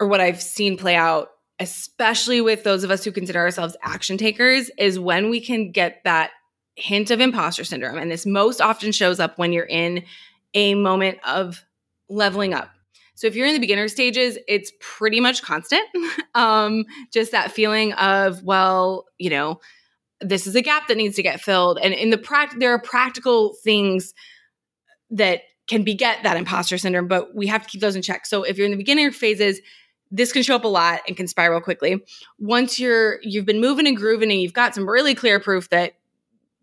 or what I've seen play out, especially with those of us who consider ourselves action takers, is when we can get that hint of imposter syndrome. And this most often shows up when you're in a moment of leveling up. So if you're in the beginner stages, it's pretty much constant. um, just that feeling of, well, you know, this is a gap that needs to get filled. And in the practice, there are practical things that can beget that imposter syndrome, but we have to keep those in check. So if you're in the beginner phases, this can show up a lot and can spiral quickly. Once you're you've been moving and grooving and you've got some really clear proof that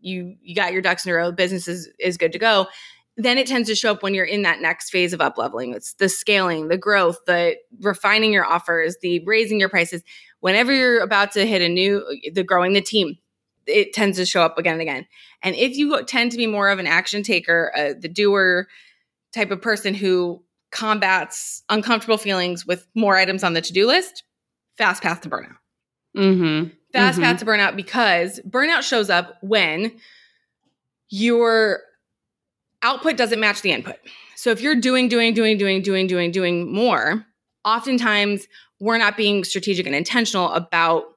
you you got your ducks in a row, business is is good to go. Then it tends to show up when you're in that next phase of up leveling. It's the scaling, the growth, the refining your offers, the raising your prices. Whenever you're about to hit a new, the growing the team, it tends to show up again and again. And if you tend to be more of an action taker, uh, the doer type of person who combats uncomfortable feelings with more items on the to-do list, fast path to burnout. Mm-hmm. Fast mm-hmm. path to burnout because burnout shows up when your output doesn't match the input. So if you're doing, doing, doing, doing, doing, doing, doing more, oftentimes we're not being strategic and intentional about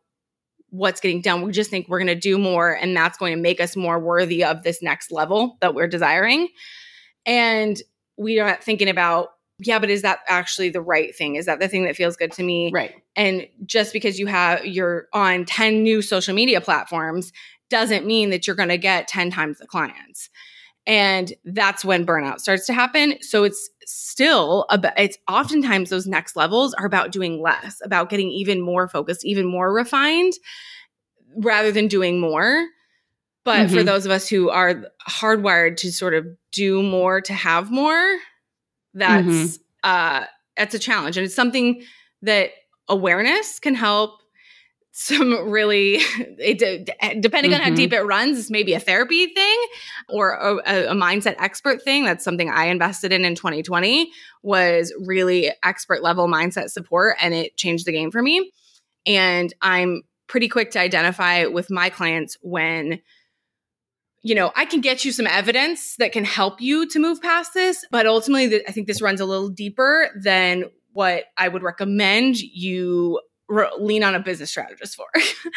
what's getting done. We just think we're going to do more and that's going to make us more worthy of this next level that we're desiring. And we are not thinking about, yeah, but is that actually the right thing? Is that the thing that feels good to me? Right. And just because you have you're on 10 new social media platforms doesn't mean that you're going to get 10 times the clients. And that's when burnout starts to happen. So it's still about it's oftentimes those next levels are about doing less, about getting even more focused, even more refined rather than doing more. But mm-hmm. for those of us who are hardwired to sort of do more to have more, that's mm-hmm. uh that's a challenge. And it's something that awareness can help some really it, depending mm-hmm. on how deep mm-hmm. it runs this may be a therapy thing or a, a, mindset expert thing that's something i invested in in 2020 was really expert level mindset support and it changed the game for me and i'm pretty quick to identify with my clients when you know, I can get you some evidence that can help you to move past this, but ultimately, I think this runs a little deeper than what I would recommend you re- lean on a business strategist for.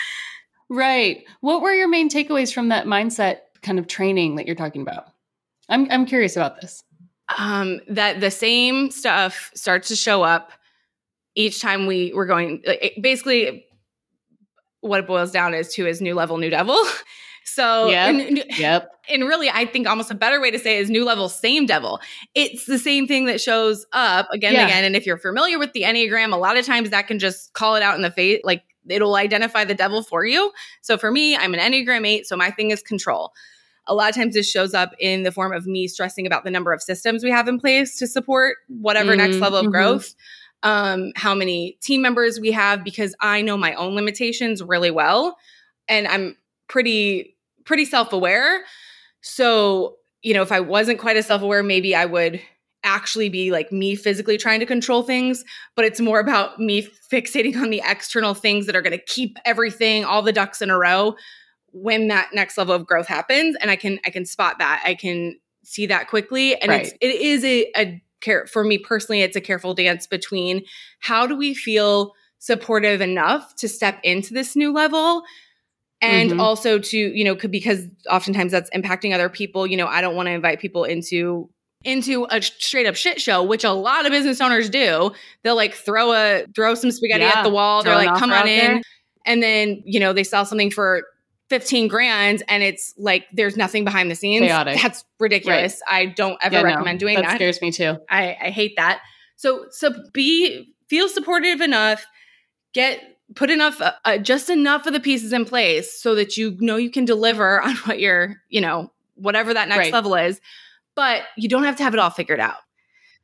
right. What were your main takeaways from that mindset kind of training that you're talking about? I'm I'm curious about this. Um, that the same stuff starts to show up each time we were going. It, basically, what it boils down is to is new level, new devil. So, yep. And, yep. And really, I think almost a better way to say is new level, same devil. It's the same thing that shows up again yeah. and again. And if you're familiar with the Enneagram, a lot of times that can just call it out in the face. Like it'll identify the devil for you. So for me, I'm an Enneagram 8. So my thing is control. A lot of times this shows up in the form of me stressing about the number of systems we have in place to support whatever mm-hmm. next level of mm-hmm. growth um, how many team members we have because I know my own limitations really well. And I'm pretty pretty self-aware. So, you know, if I wasn't quite as self-aware, maybe I would actually be like me physically trying to control things, but it's more about me fixating on the external things that are going to keep everything all the ducks in a row when that next level of growth happens and I can I can spot that. I can see that quickly and right. it's it is a, a care for me personally it's a careful dance between how do we feel supportive enough to step into this new level and mm-hmm. also to you know could because oftentimes that's impacting other people you know i don't want to invite people into into a straight up shit show which a lot of business owners do. They'll like throw a throw some spaghetti yeah, at the wall they're like come on in. there. and then you know they sell something for 15 grand and it's like there's nothing behind the scenes. Chaotic. that's ridiculous. Right. i don't ever yeah, recommend no, doing that that. scares me too. I, I hate that. So so be feel supportive enough get put enough uh, uh, just enough of the pieces in place so that you know you can deliver on what you're you know whatever that next right. level is but you don't have to have it all figured out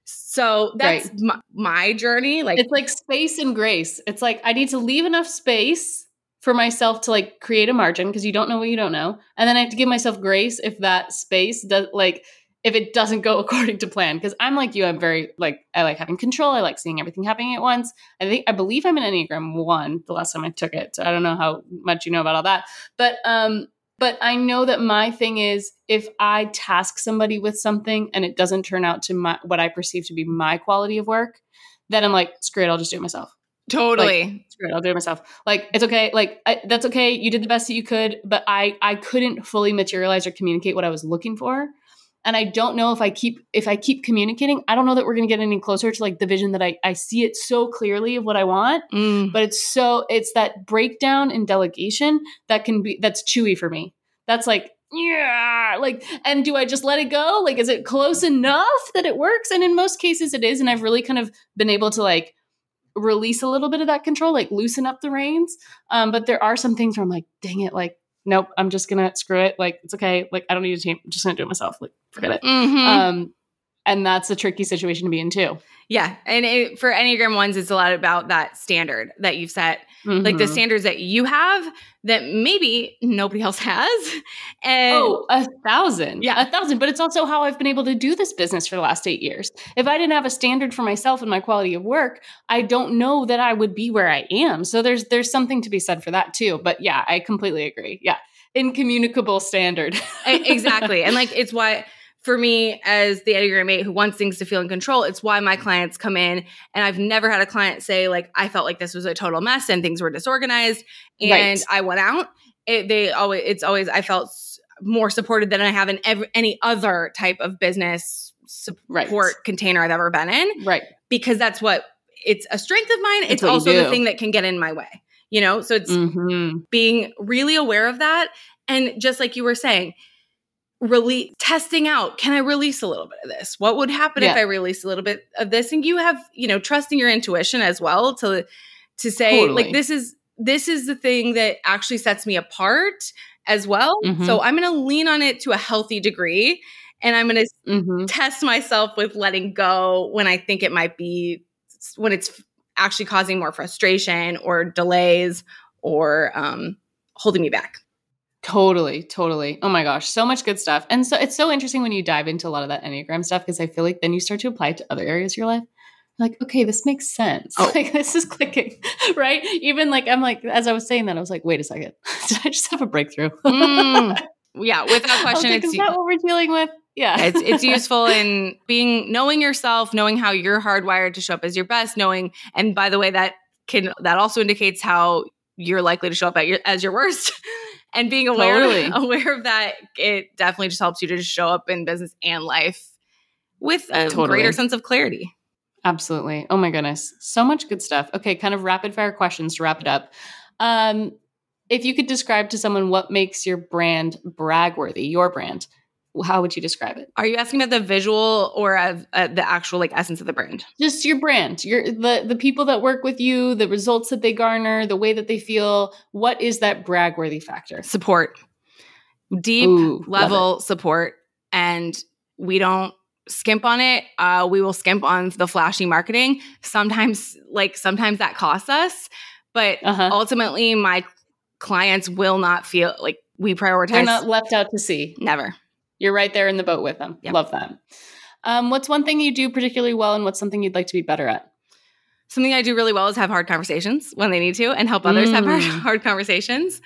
so that's right. my, my journey like it's like space and grace it's like i need to leave enough space for myself to like create a margin because you don't know what you don't know and then i have to give myself grace if that space does like if it doesn't go according to plan because i'm like you i'm very like i like having control i like seeing everything happening at once i think i believe i'm an enneagram one the last time i took it so i don't know how much you know about all that but um but i know that my thing is if i task somebody with something and it doesn't turn out to my what i perceive to be my quality of work then i'm like screw it i'll just do it myself Totally. Like, screw it, I'll do it myself. Like it's okay. Like I, that's okay. You did the best that you could, but I I couldn't fully materialize or communicate what I was looking for. And I don't know if I keep if I keep communicating, I don't know that we're gonna get any closer to like the vision that I I see it so clearly of what I want. Mm. But it's so it's that breakdown in delegation that can be that's chewy for me. That's like yeah like and do i just let it go like is it close enough that it works and in most cases it is and i've really kind of been able to like release a little bit of that control, like loosen up the reins. Um, but there are some things where I'm like, dang it, like, nope, I'm just gonna screw it. Like, it's okay. Like, I don't need a team. I'm just gonna do it myself. Like, forget it. Mhm. Um, and that's a tricky situation to be in too. yeah. And it, for Enneagram ones, it's a lot about that standard that you've set, like the Mhm. standards that you have that maybe nobody else has. And Oh, a thousand. Yeah. A thousand. But it's also how I've been able to do this business for the last eight years. If I didn't have a standard for myself and my quality of work, I don't know that I would be where I am. So there's there's something to be said for that too. But yeah, I completely agree. Yeah. Incommunicable standard. Exactly. And like it's why for me as the Enneagram 8 who wants things to feel in control, it's why my clients come in and I've never had a client say like I felt like this was a total mess and things were disorganized and Right. I went out. It, they always it's always I felt more supported than I have in every, any other type of business Right. support container I've ever been in right. because that's what it's a strength of mine. It's, also the thing that can get in my way. You know, so it's Mhm. being really aware of that and just like you were saying release testing out can i release a little bit of this what would happen if i release a little bit of this and you have you know trusting your intuition as well to to say Totally. like this is this is the thing that actually sets me apart as well Mhm. so i'm going to lean on it to a healthy degree and i'm going to Mhm. test myself with letting go when i think it might be when it's actually causing more frustration or delays or um, holding me back Totally, totally. Oh my gosh, so much good stuff. And so it's so interesting when you dive into a lot of that Enneagram stuff because I feel like then you start to apply it to other areas of your life. You're like, okay, this makes sense. Oh. Like this is clicking, right? Even like I'm like, as I was saying that, I was like, wait a second, did I just have a breakthrough? Mm. yeah without question like, it's is that what we're dealing with? Yeah, it's it's useful in being knowing yourself knowing how you're hardwired to show up as your best knowing and by the way that can that also indicates how you're likely to show up at your as your worst and being aware Totally. aware of that it definitely just helps you to just show up in business and life with a Totally. greater sense of clarity Absolutely. Oh my goodness. So much good stuff. Okay, kind of rapid fire questions to wrap it up. Um, if you could describe to someone what makes your brand bragworthy, your brand, how would you describe it? are you asking about the visual or of uh, the actual like essence of the brand Just your brand, your the the people that work with you, the results that they garner, the way that they feel. What is that bragworthy factor? support deep Ooh, level support and we don't skimp on it uh, we will skimp on the flashy marketing sometimes like sometimes that costs us but Uh-huh. ultimately my clients will not feel like we prioritize They're not left out to sea. never You're right there in the boat with them. Yep. Love that. Um, what's one thing you do particularly well, and what's something you'd like to be better at? something i do really well is have hard conversations when they need to and help others have hard, Mm. hard conversations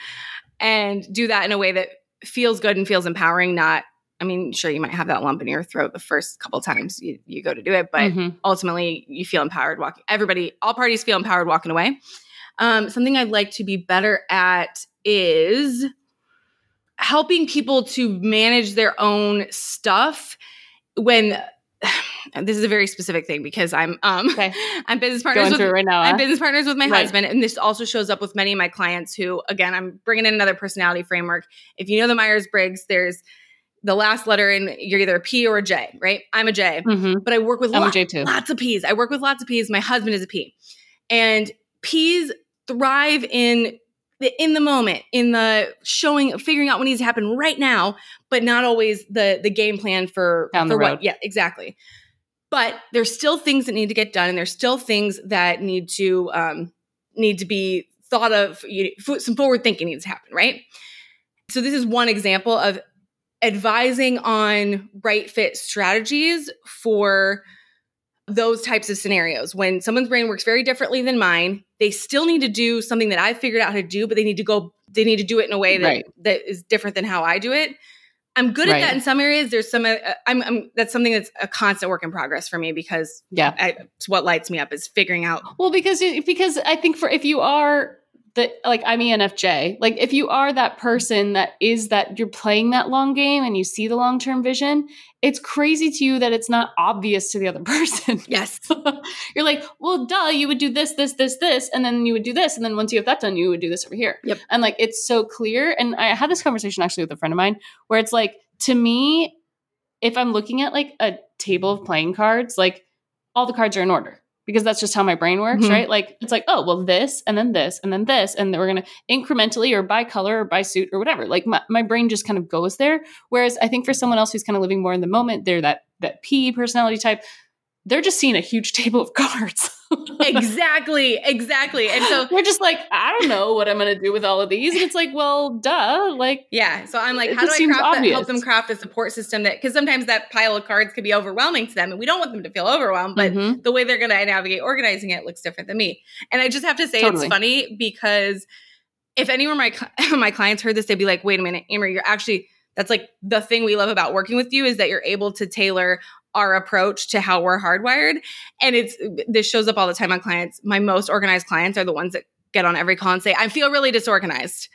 and do that in a way that feels good and feels empowering not i mean sure you might have that lump in your throat the first couple times you, you go to do it but Mhm. ultimately you feel empowered walking everybody all parties feel empowered walking away um, something i'd like to be better at is helping people to manage their own stuff when this is a very specific thing because i'm um Okay. i'm business partners Going with right now. I'm business partners with my Right. husband, and this also shows up with many of my clients who, again, I'm bringing in another personality framework. If you know the Myers Briggs, there's the last letter in you're either a P or a J, right? I'm a J, Mhm. but I work with I'm a lo- J too. lots of P's. I work with lots of P's. My husband is a P, and P's thrive in the in the moment, in the showing, figuring out what needs to happen right now, but not always the the game plan for Down the for road. what. Yeah, exactly. But there's still things that need to get done, and there's still things that need to um, need to be thought of. You, know, some forward thinking needs to happen, right? So this is one example of advising on right fit strategies for those types of scenarios. When someone's brain works very differently than mine, they still need to do something that I figured out how to do, but they need to go, they need to do it in a way that, Right. that is different than how I do it. I'm good Right. at that in some areas. There's some, uh, I'm, I'm, that's something that's a constant work in progress for me because Yeah. I, it's what lights me up is figuring out. Well, because you- because I think for if you are the like I'm ENFJ, like if you are that person that is that you're playing that long game and you see the long term vision, it's crazy to you that it's not obvious to the other person. Yes. you're like, well, duh, you would do this, this, this, this, and then you would do this, and then once you have that done, you would do this over here. Yep. And like it's so clear. And I had this conversation actually with a friend of mine where it's like to me, if I'm looking at like a table of playing cards, like all the cards are in order because that's just how my brain works, Mhm. right? Like it's like, oh, well, this and then this and then this, and then we're gonna incrementally or by color or by suit or whatever. Like my, my brain just kind of goes there. Whereas I think for someone else who's kind of living more in the moment, they're that that P personality type, they're just seeing a huge table of cards. exactly. Exactly. And so, they're just like, I don't know what I'm gonna do with all of these. And it's like, well, duh. Like yeah. So I'm like, how do I craft that, help them craft a support system that, because sometimes that pile of cards could be overwhelming to them and we don't want them to feel overwhelmed, but mhm. the way they're going to navigate organizing it looks different than me. And I just have to say Totally. it's funny because if anyone my my clients heard this, they'd be like, "Wait a minute, Amber, you're actually that's like the thing we love about working with you is that you're able to tailor our approach to how we're hardwired." And it's this shows up all the time on clients. My most organized clients are the ones that get on every call and say, "I feel really disorganized."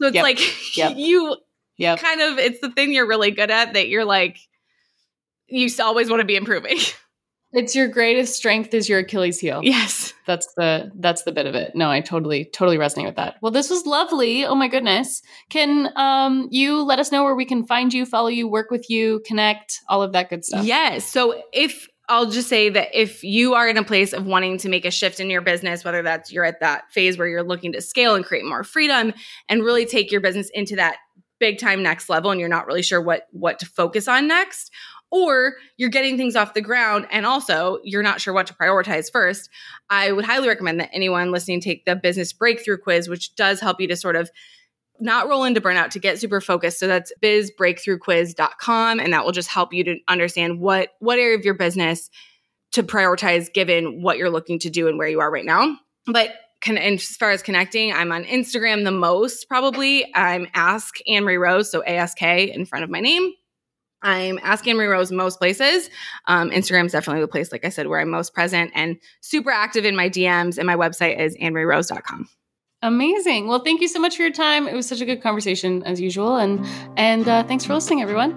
So it's Yep. like Yep. you Yep. kind of it's the thing you're really good at that you're like you always want to be improving. It's your greatest strength is your Achilles heel. yes. That's the that's the bit of it. No, I totally totally resonate with that. Well, this was lovely. Oh my goodness. Can um you let us know where we can find you, follow you, work with you, connect, all of that good stuff? Yes. So if I'll just say that if you are in a place of wanting to make a shift in your business, whether that's you're at that phase where you're looking to scale and create more freedom and really take your business into that big time next level and you're not really sure what what to focus on next or you're getting things off the ground and also you're not sure what to prioritize first i would highly recommend that anyone listening take the business breakthrough quiz which does help you to sort of not roll into burnout to get super focused so that's bizbreakthroughquiz.com and that will just help you to understand what what area of your business to prioritize given what you're looking to do and where you are right now but as far as connecting, I'm on Instagram the most probably. I'm Ask Anne Marie Rose, so ASK in front of my name. I'm asking Marie Rose most places. Um, Instagram is definitely the place, like I said, where I'm most present and super active in my DMs. And my website is annemarierose.com. Amazing. Well, thank you so much for your time. It was such a good conversation as usual and and uh, thanks for listening everyone.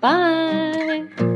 Bye.